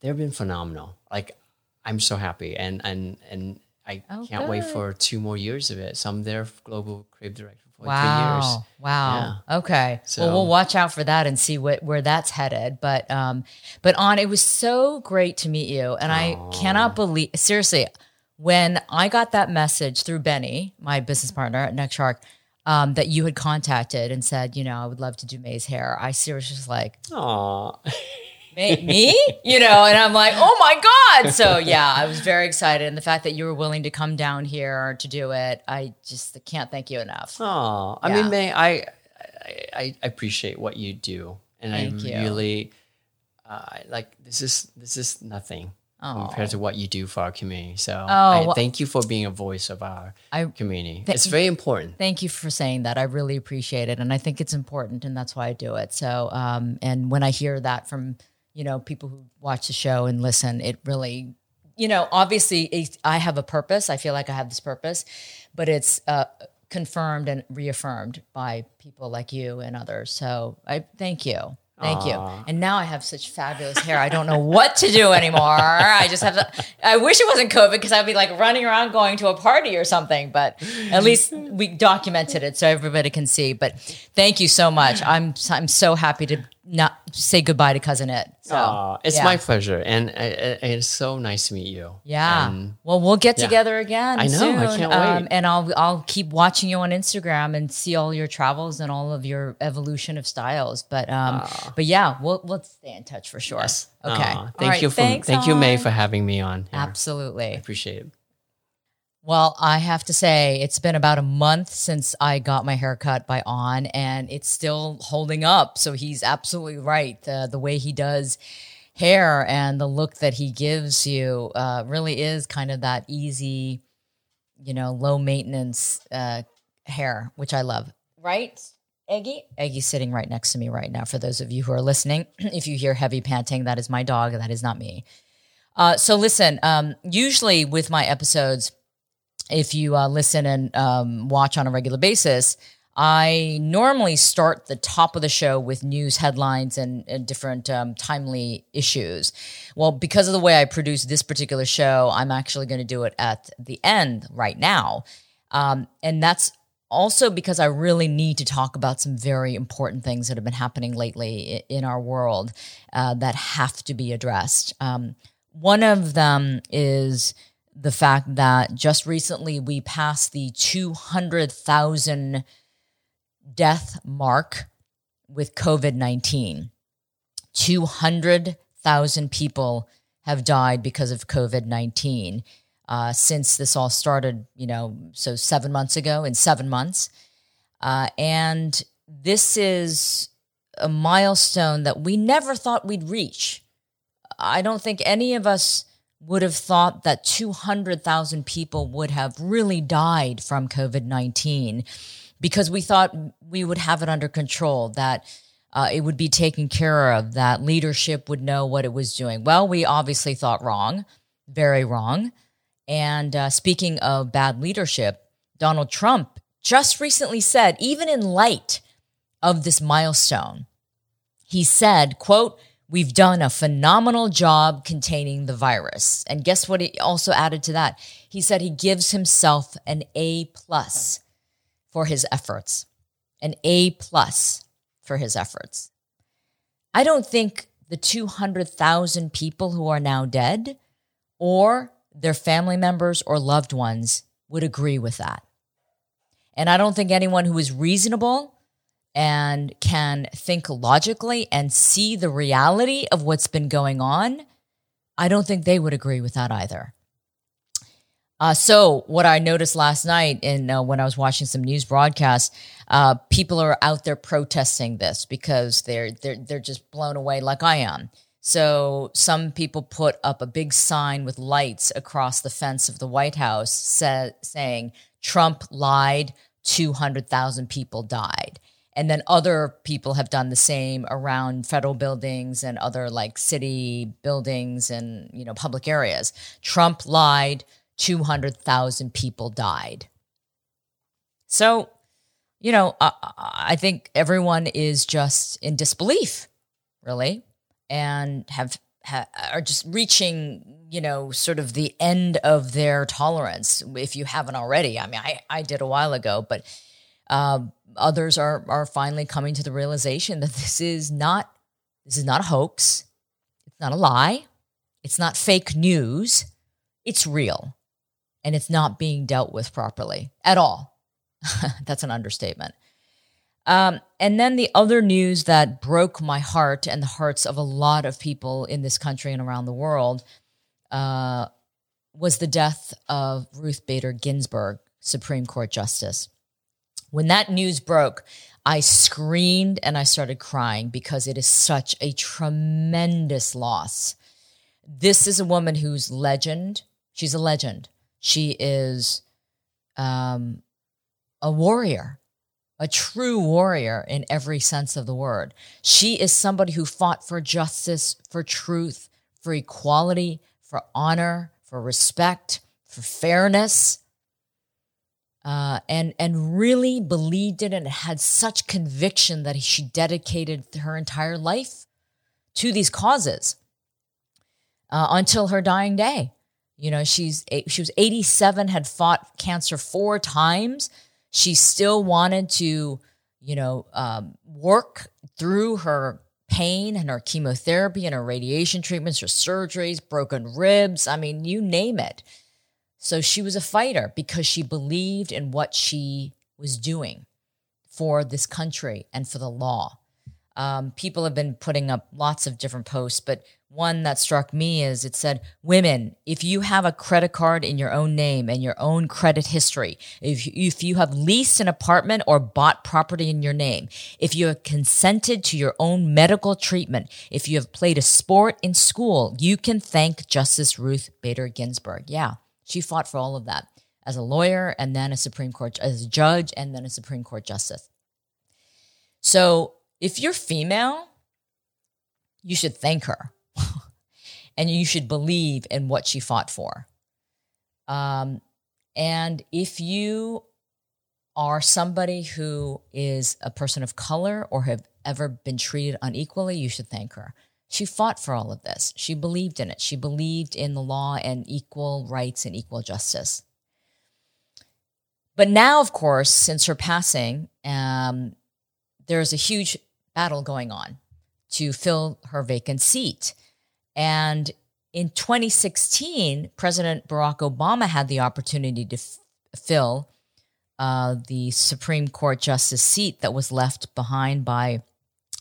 they've been phenomenal. Like I'm so happy and and and I Oh, can't wait for two more years of it. So I'm their global creative director for three years. Wow. Wow. Okay. So- well, we'll watch out for that and see what where that's headed. But um, but on it was so great to meet you, and I cannot believe seriously when I got that message through Benny, my business partner at Neck Shark. Um, that you had contacted and said, you know, I would love to do May's hair. I seriously was like, Aw. "May- me, you know, and I'm like, oh my God. So yeah, I was very excited. And the fact that you were willing to come down here to do it, I just can't thank you enough. Aw. I mean, May, I, I I appreciate what you do, and Thank I you. really uh, like this is this is nothing compared to what you do for our community. So Oh, I well- thank you for being a voice of our I- community. it's very important. Thank you for saying that. I really appreciate it, and I think it's important, and that's why I do it. So, um, and when I hear that from you know people who watch the show and listen, it really, you know, obviously it, I have a purpose. I feel like I have this purpose, but it's uh, confirmed and reaffirmed by people like you and others. So, I thank you. Thank you. Ah. And now I have such fabulous hair. I don't know what to do anymore. I just have to, I wish it wasn't COVID because I'd be like running around going to a party or something, but at least we documented it so everybody can see. But thank you so much. I'm I'm so happy to not say goodbye to cousin It. So Aw, it's yeah. my pleasure, and uh, uh, it's so nice to meet you. Yeah. And well, we'll get together again. I know, Soon. I can't Um, wait. and I'll I'll keep watching you on Instagram and see all your travels and all of your evolution of styles. But um, but yeah, we'll we'll stay in touch for sure. Okay. Aw, All thank right, you for thanks, thank you, May, for having me on. here. I Absolutely. appreciate it. Well, I have to say, it's been about a month since I got my hair cut by Anh, and it's still holding up. So he's absolutely right. Uh, the way he does hair and the look that he gives you uh, really is kind of that easy, you know, low maintenance uh, hair, which I love. Right? Eggy? Eggy's sitting right next to me right now. For those of you who are listening, if you hear heavy panting, that is my dog. That is not me. Uh, so listen, um, usually with my episodes, if you uh, listen and um, watch on a regular basis, I normally start the top of the show with news headlines and, and different um, timely issues. Well, because of the way I produce this particular show, I'm actually going to do it at the end right now. Um, and that's also because I really need to talk about some very important things that have been happening lately in our world uh, that have to be addressed. Um, one of them is the fact that just recently we passed the 200,000 death mark with COVID 19. 200,000 people have died because of COVID 19 uh, since this all started, you know, so seven months ago, in seven months. Uh, and this is a milestone that we never thought we'd reach. I don't think any of us would have thought that 200,000 people would have really died from COVID 19 because we thought we would have it under control, that uh, it would be taken care of, that leadership would know what it was doing. Well, we obviously thought wrong, very wrong. And uh, speaking of bad leadership, Donald Trump just recently said, even in light of this milestone, he said, quote, We've done a phenomenal job containing the virus. And guess what he also added to that? He said he gives himself an A plus for his efforts, an A plus for his efforts. I don't think the 200,000 people who are now dead or their family members or loved ones would agree with that. And I don't think anyone who is reasonable and can think logically and see the reality of what's been going on, I don't think they would agree with that either. Uh, so what I noticed last night, and uh, when I was watching some news broadcasts, uh, people are out there protesting this because they're they're they're just blown away like I am. So some people put up a big sign with lights across the fence of the White House, sa- saying Trump lied, two hundred thousand people died. And then other people have done the same around federal buildings and other like city buildings and you know public areas. Trump lied 200,000 people died. So, you know, I, I, think everyone is just in disbelief, really, and have, have are just reaching, you know, sort of the end of their tolerance. If you haven't already, I mean, I, I did a while ago, but uh, others are are finally coming to the realization that this is not this is not a hoax, it's not a lie, it's not fake news, it's real and it's not being dealt with properly at all. That's an understatement. Um, and then the other news that broke my heart and the hearts of a lot of people in this country and around the world uh, was the death of Ruth Bader Ginsburg, Supreme Court Justice. When that news broke, I screamed and I started crying because it is such a tremendous loss. This is a woman who's legend, she's a legend. She is um, a warrior, a true warrior in every sense of the word. She is somebody who fought for justice, for truth, for equality, for honor, for respect, for fairness. Uh, and and really believed it and had such conviction that she dedicated her entire life to these causes uh, until her dying day. You know, she's she was 87, had fought cancer four times. She still wanted to, you know, um, work through her pain and her chemotherapy and her radiation treatments, her surgeries, broken ribs. I mean, you name it. So she was a fighter because she believed in what she was doing for this country and for the law. Um, people have been putting up lots of different posts, but one that struck me is it said, Women, if you have a credit card in your own name and your own credit history, if, if you have leased an apartment or bought property in your name, if you have consented to your own medical treatment, if you have played a sport in school, you can thank Justice Ruth Bader Ginsburg. Yeah, she fought for all of that as a lawyer and then a Supreme Court, as a judge and then a Supreme Court justice. So if you're female, you should thank her and you should believe in what she fought for. Um, and if you are somebody who is a person of color or have ever been treated unequally, you should thank her. She fought for all of this. She believed in it. She believed in the law and equal rights and equal justice. But now, of course, since her passing, um, there's a huge battle going on to fill her vacant seat. And in 2016, President Barack Obama had the opportunity to f- fill uh, the Supreme Court justice seat that was left behind by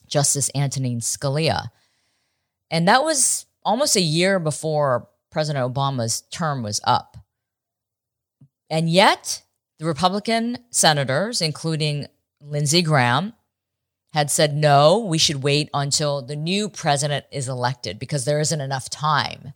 Justice Antonin Scalia. And that was almost a year before President Obama's term was up. And yet, the Republican senators, including Lindsey Graham, had said, no, we should wait until the new president is elected because there isn't enough time.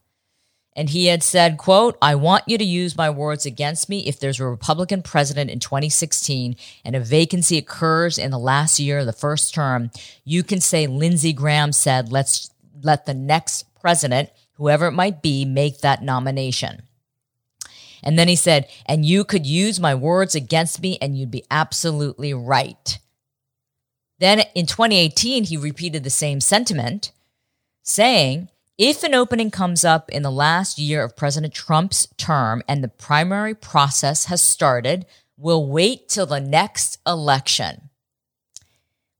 And he had said, quote, I want you to use my words against me if there's a Republican president in 2016 and a vacancy occurs in the last year of the first term, you can say Lindsey Graham said, let's let the next president, whoever it might be, make that nomination. And then he said, and you could use my words against me and you'd be absolutely right. Then in 2018, he repeated the same sentiment, saying, if an opening comes up in the last year of President Trump's term and the primary process has started, we'll wait till the next election.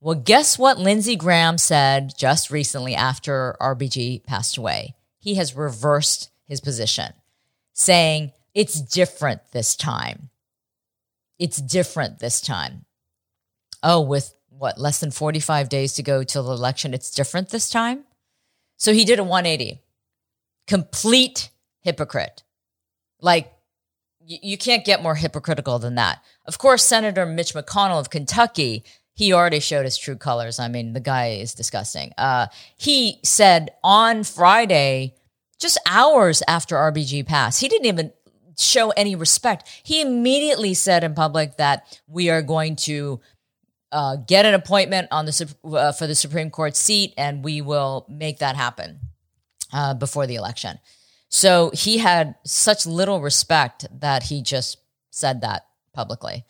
Well, guess what Lindsey Graham said just recently after RBG passed away? He has reversed his position, saying it's different this time. It's different this time. Oh, with what, less than 45 days to go till the election, it's different this time? So he did a 180. Complete hypocrite. Like, you, can't get more hypocritical than that. Of course, Senator Mitch McConnell of Kentucky, he already showed his true colors. I mean, the guy is disgusting. Uh, he said on Friday, just hours after RBG passed, he didn't even show any respect. He immediately said in public that we are going to uh, get an appointment on the uh, for the Supreme Court seat, and we will make that happen uh, before the election. So he had such little respect that he just said that publicly.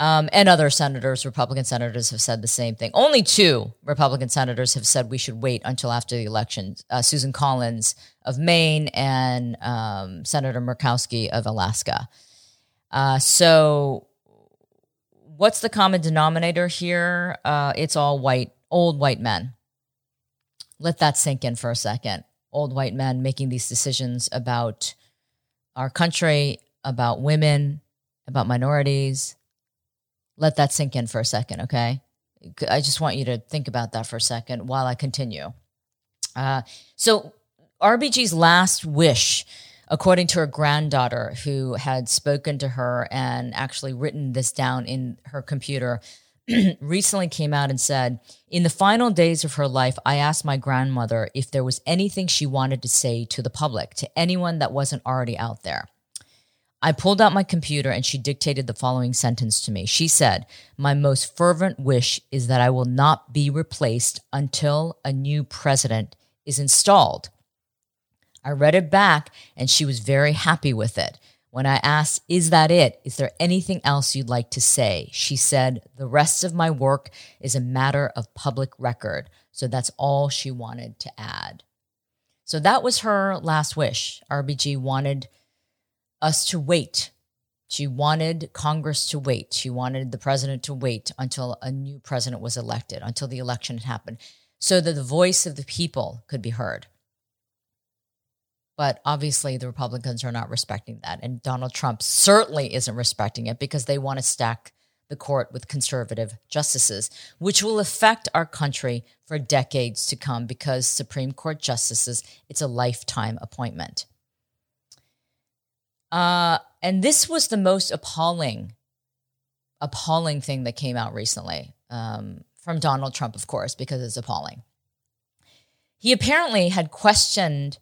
Um, and other senators, Republican senators, have said the same thing. Only two Republican senators have said we should wait until after the election uh, Susan Collins of Maine and um, Senator Murkowski of Alaska. Uh, so what's the common denominator here? Uh, it's all white, old white men. Let that sink in for a second. Old white men making these decisions about our country, about women, about minorities. Let that sink in for a second, okay? I just want you to think about that for a second while I continue. Uh, so, RBG's last wish according to her granddaughter who had spoken to her and actually written this down in her computer recently came out and said in the final days of her life i asked my grandmother if there was anything she wanted to say to the public to anyone that wasn't already out there I pulled out my computer and she dictated the following sentence to me. She said, My most fervent wish is that I will not be replaced until a new president is installed. I read it back and she was very happy with it. When I asked, Is that it? Is there anything else you'd like to say? She said, The rest of my work is a matter of public record. So that's all she wanted to add. So that was her last wish. RBG wanted us to wait. She wanted Congress to wait. She wanted the president to wait until a new president was elected, until the election had happened, so that the voice of the people could be heard. But obviously, the Republicans are not respecting that. And Donald Trump certainly isn't respecting it because they want to stack the court with conservative justices, which will affect our country for decades to come because Supreme Court justices, it's a lifetime appointment. Uh, and this was the most appalling, appalling thing that came out recently um, from Donald Trump, of course, because it's appalling. He apparently had questioned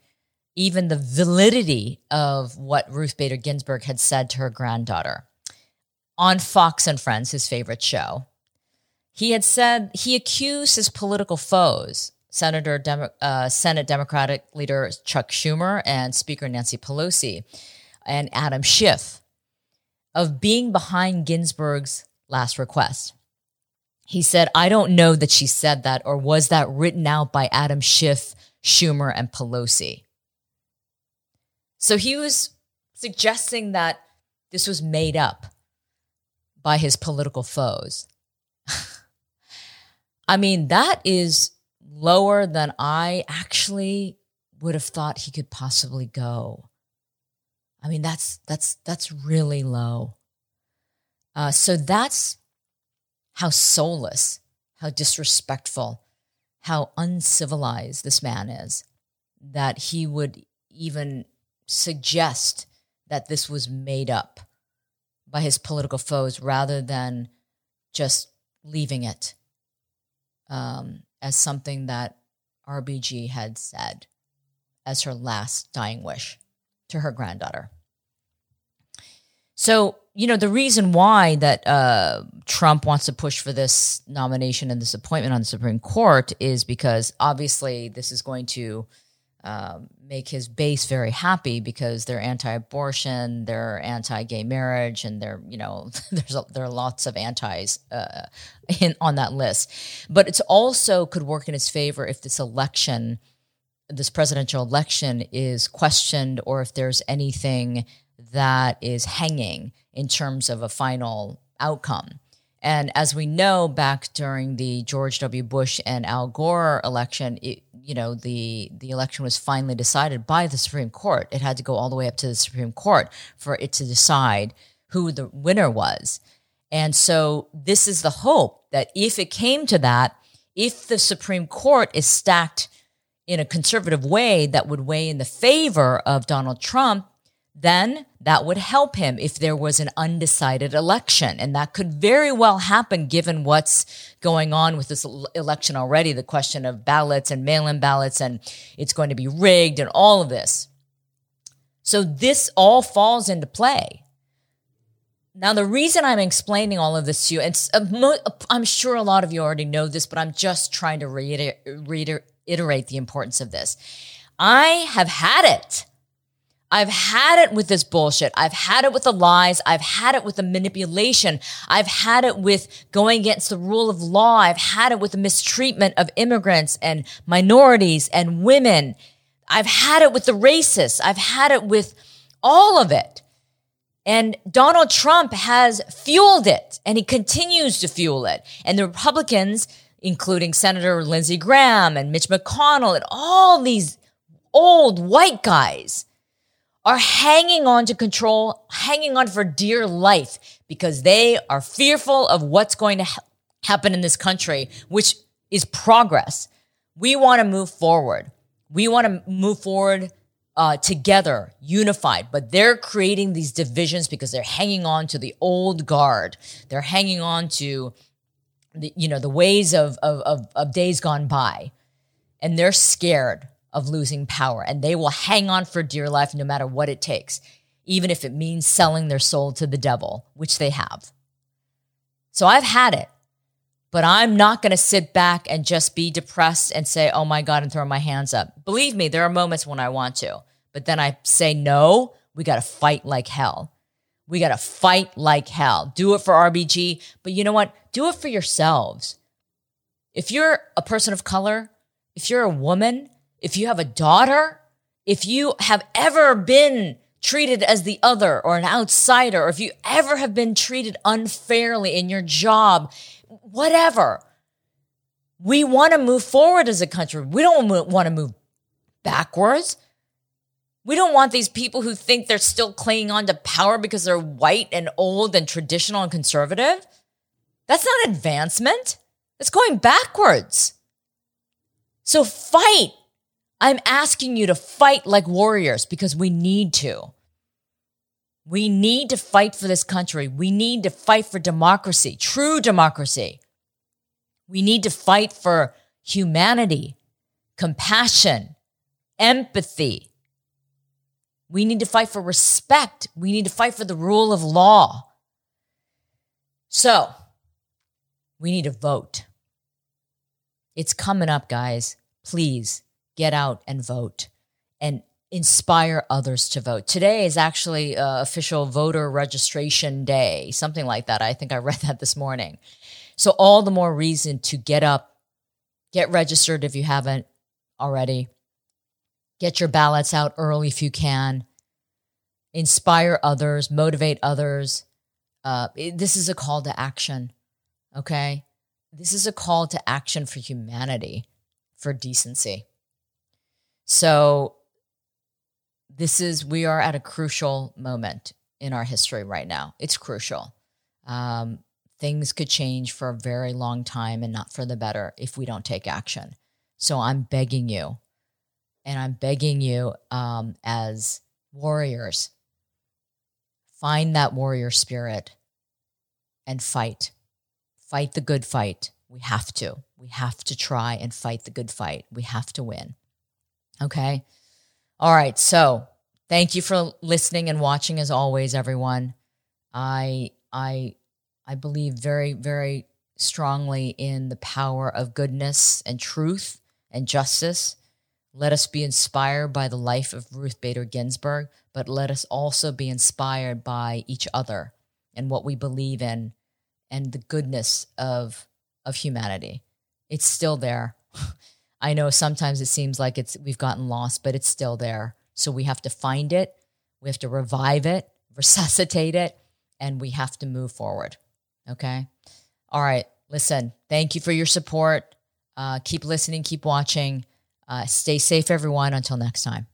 even the validity of what Ruth Bader Ginsburg had said to her granddaughter on Fox and Friends, his favorite show. He had said he accused his political foes, Senator Demo- uh, Senate Democratic leader Chuck Schumer and Speaker Nancy Pelosi and Adam Schiff of being behind Ginsburg's last request. He said, I don't know that she said that, or was that written out by Adam Schiff, Schumer, and Pelosi? So he was suggesting that this was made up by his political foes. I mean, that is lower than I actually would have thought he could possibly go. I mean, that's that's that's really low. Uh, so that's how soulless, how disrespectful, how uncivilized this man is. That he would even suggest that this was made up by his political foes rather than just leaving it um, as something that RBG had said as her last dying wish to her granddaughter. So, you know, the reason why that uh, Trump wants to push for this nomination and this appointment on the Supreme Court is because obviously this is going to um, make his base very happy because they're anti-abortion, they're anti-gay marriage, and they're you know there's a, there are lots of antis uh, in on that list. But it's also could work in his favor if this election, this presidential election, is questioned or if there's anything that is hanging in terms of a final outcome. And as we know, back during the George W. Bush and Al Gore election, it, you know, the the election was finally decided by the Supreme Court. It had to go all the way up to the Supreme Court for it to decide who the winner was. And so this is the hope that if it came to that, if the Supreme Court is stacked in a conservative way that would weigh in the favor of Donald Trump, then that would help him if there was an undecided election. And that could very well happen given what's going on with this election already the question of ballots and mail in ballots, and it's going to be rigged and all of this. So this all falls into play. Now, the reason I'm explaining all of this to you, and uh, I'm sure a lot of you already know this, but I'm just trying to reiterate the importance of this. I have had it I've had it with this bullshit. I've had it with the lies. I've had it with the manipulation. I've had it with going against the rule of law. I've had it with the mistreatment of immigrants and minorities and women. I've had it with the racists. I've had it with all of it. And Donald Trump has fueled it and he continues to fuel it. And the Republicans, including Senator Lindsey Graham and Mitch McConnell and all these old white guys, are hanging on to control, hanging on for dear life because they are fearful of what's going to ha- happen in this country, which is progress. We want to move forward. We want to move forward uh, together, unified, but they're creating these divisions because they're hanging on to the old guard. They're hanging on to the, you know, the ways of, of, of, of days gone by. And they're scared of losing power and they will hang on for dear life no matter what it takes, even if it means selling their soul to the devil, which they have. So I've had it, but I'm not going to sit back and just be depressed and say, oh my God, and throw my hands up. Believe me, there are moments when I want to, but then I say, no, we got to fight like hell. We got to fight like hell. Do it for RBG, but you know what? Do it for yourselves. If you're a person of color, if you're a woman, if you have a daughter, if you have ever been treated as the other or an outsider, or if you ever have been treated unfairly in your job, whatever. We want to move forward as a country. We don't want to move backwards. We don't want these people who think they're still clinging on to power because they're white and old and traditional and conservative. That's not advancement. It's going backwards. So fight I'm asking you to fight like warriors because we need to. We need to fight for this country. We need to fight for democracy, true democracy. We need to fight for humanity, compassion, empathy. We need to fight for respect. We need to fight for the rule of law. So, we need to vote. It's coming up, guys. please get out and vote and inspire others to vote. Today is actually uh, official voter registration day, something like that. I think I read that this morning. So, all the more reason to get up, get registered if you haven't already, get your ballots out early if you can, inspire others, motivate others. Uh, it, this is a call to action. Okay. This is a call to action for humanity, for decency. So, this is, we are at a crucial moment in our history right now. It's crucial. Um, things could change for a very long time and not for the better if we don't take action. So, I'm begging you, and I'm begging you um, as warriors, find that warrior spirit and fight. Fight the good fight. We have to. We have to try and fight the good fight. We have to win. Okay. All right. So thank you for listening and watching as always, everyone. I, I, I believe very, very strongly in the power of goodness and truth and justice. Let us be inspired by the life of Ruth Bader Ginsburg, but let us also be inspired by each other and what we believe in and the goodness of of humanity. It's still there. I know sometimes it seems like it's we've gotten lost, but it's still there. So we have to find it, we have to revive it, resuscitate it, and we have to move forward. Okay? All right. Listen, thank you for your support. Uh, keep listening, keep watching. Uh, stay safe, everyone. Until next time.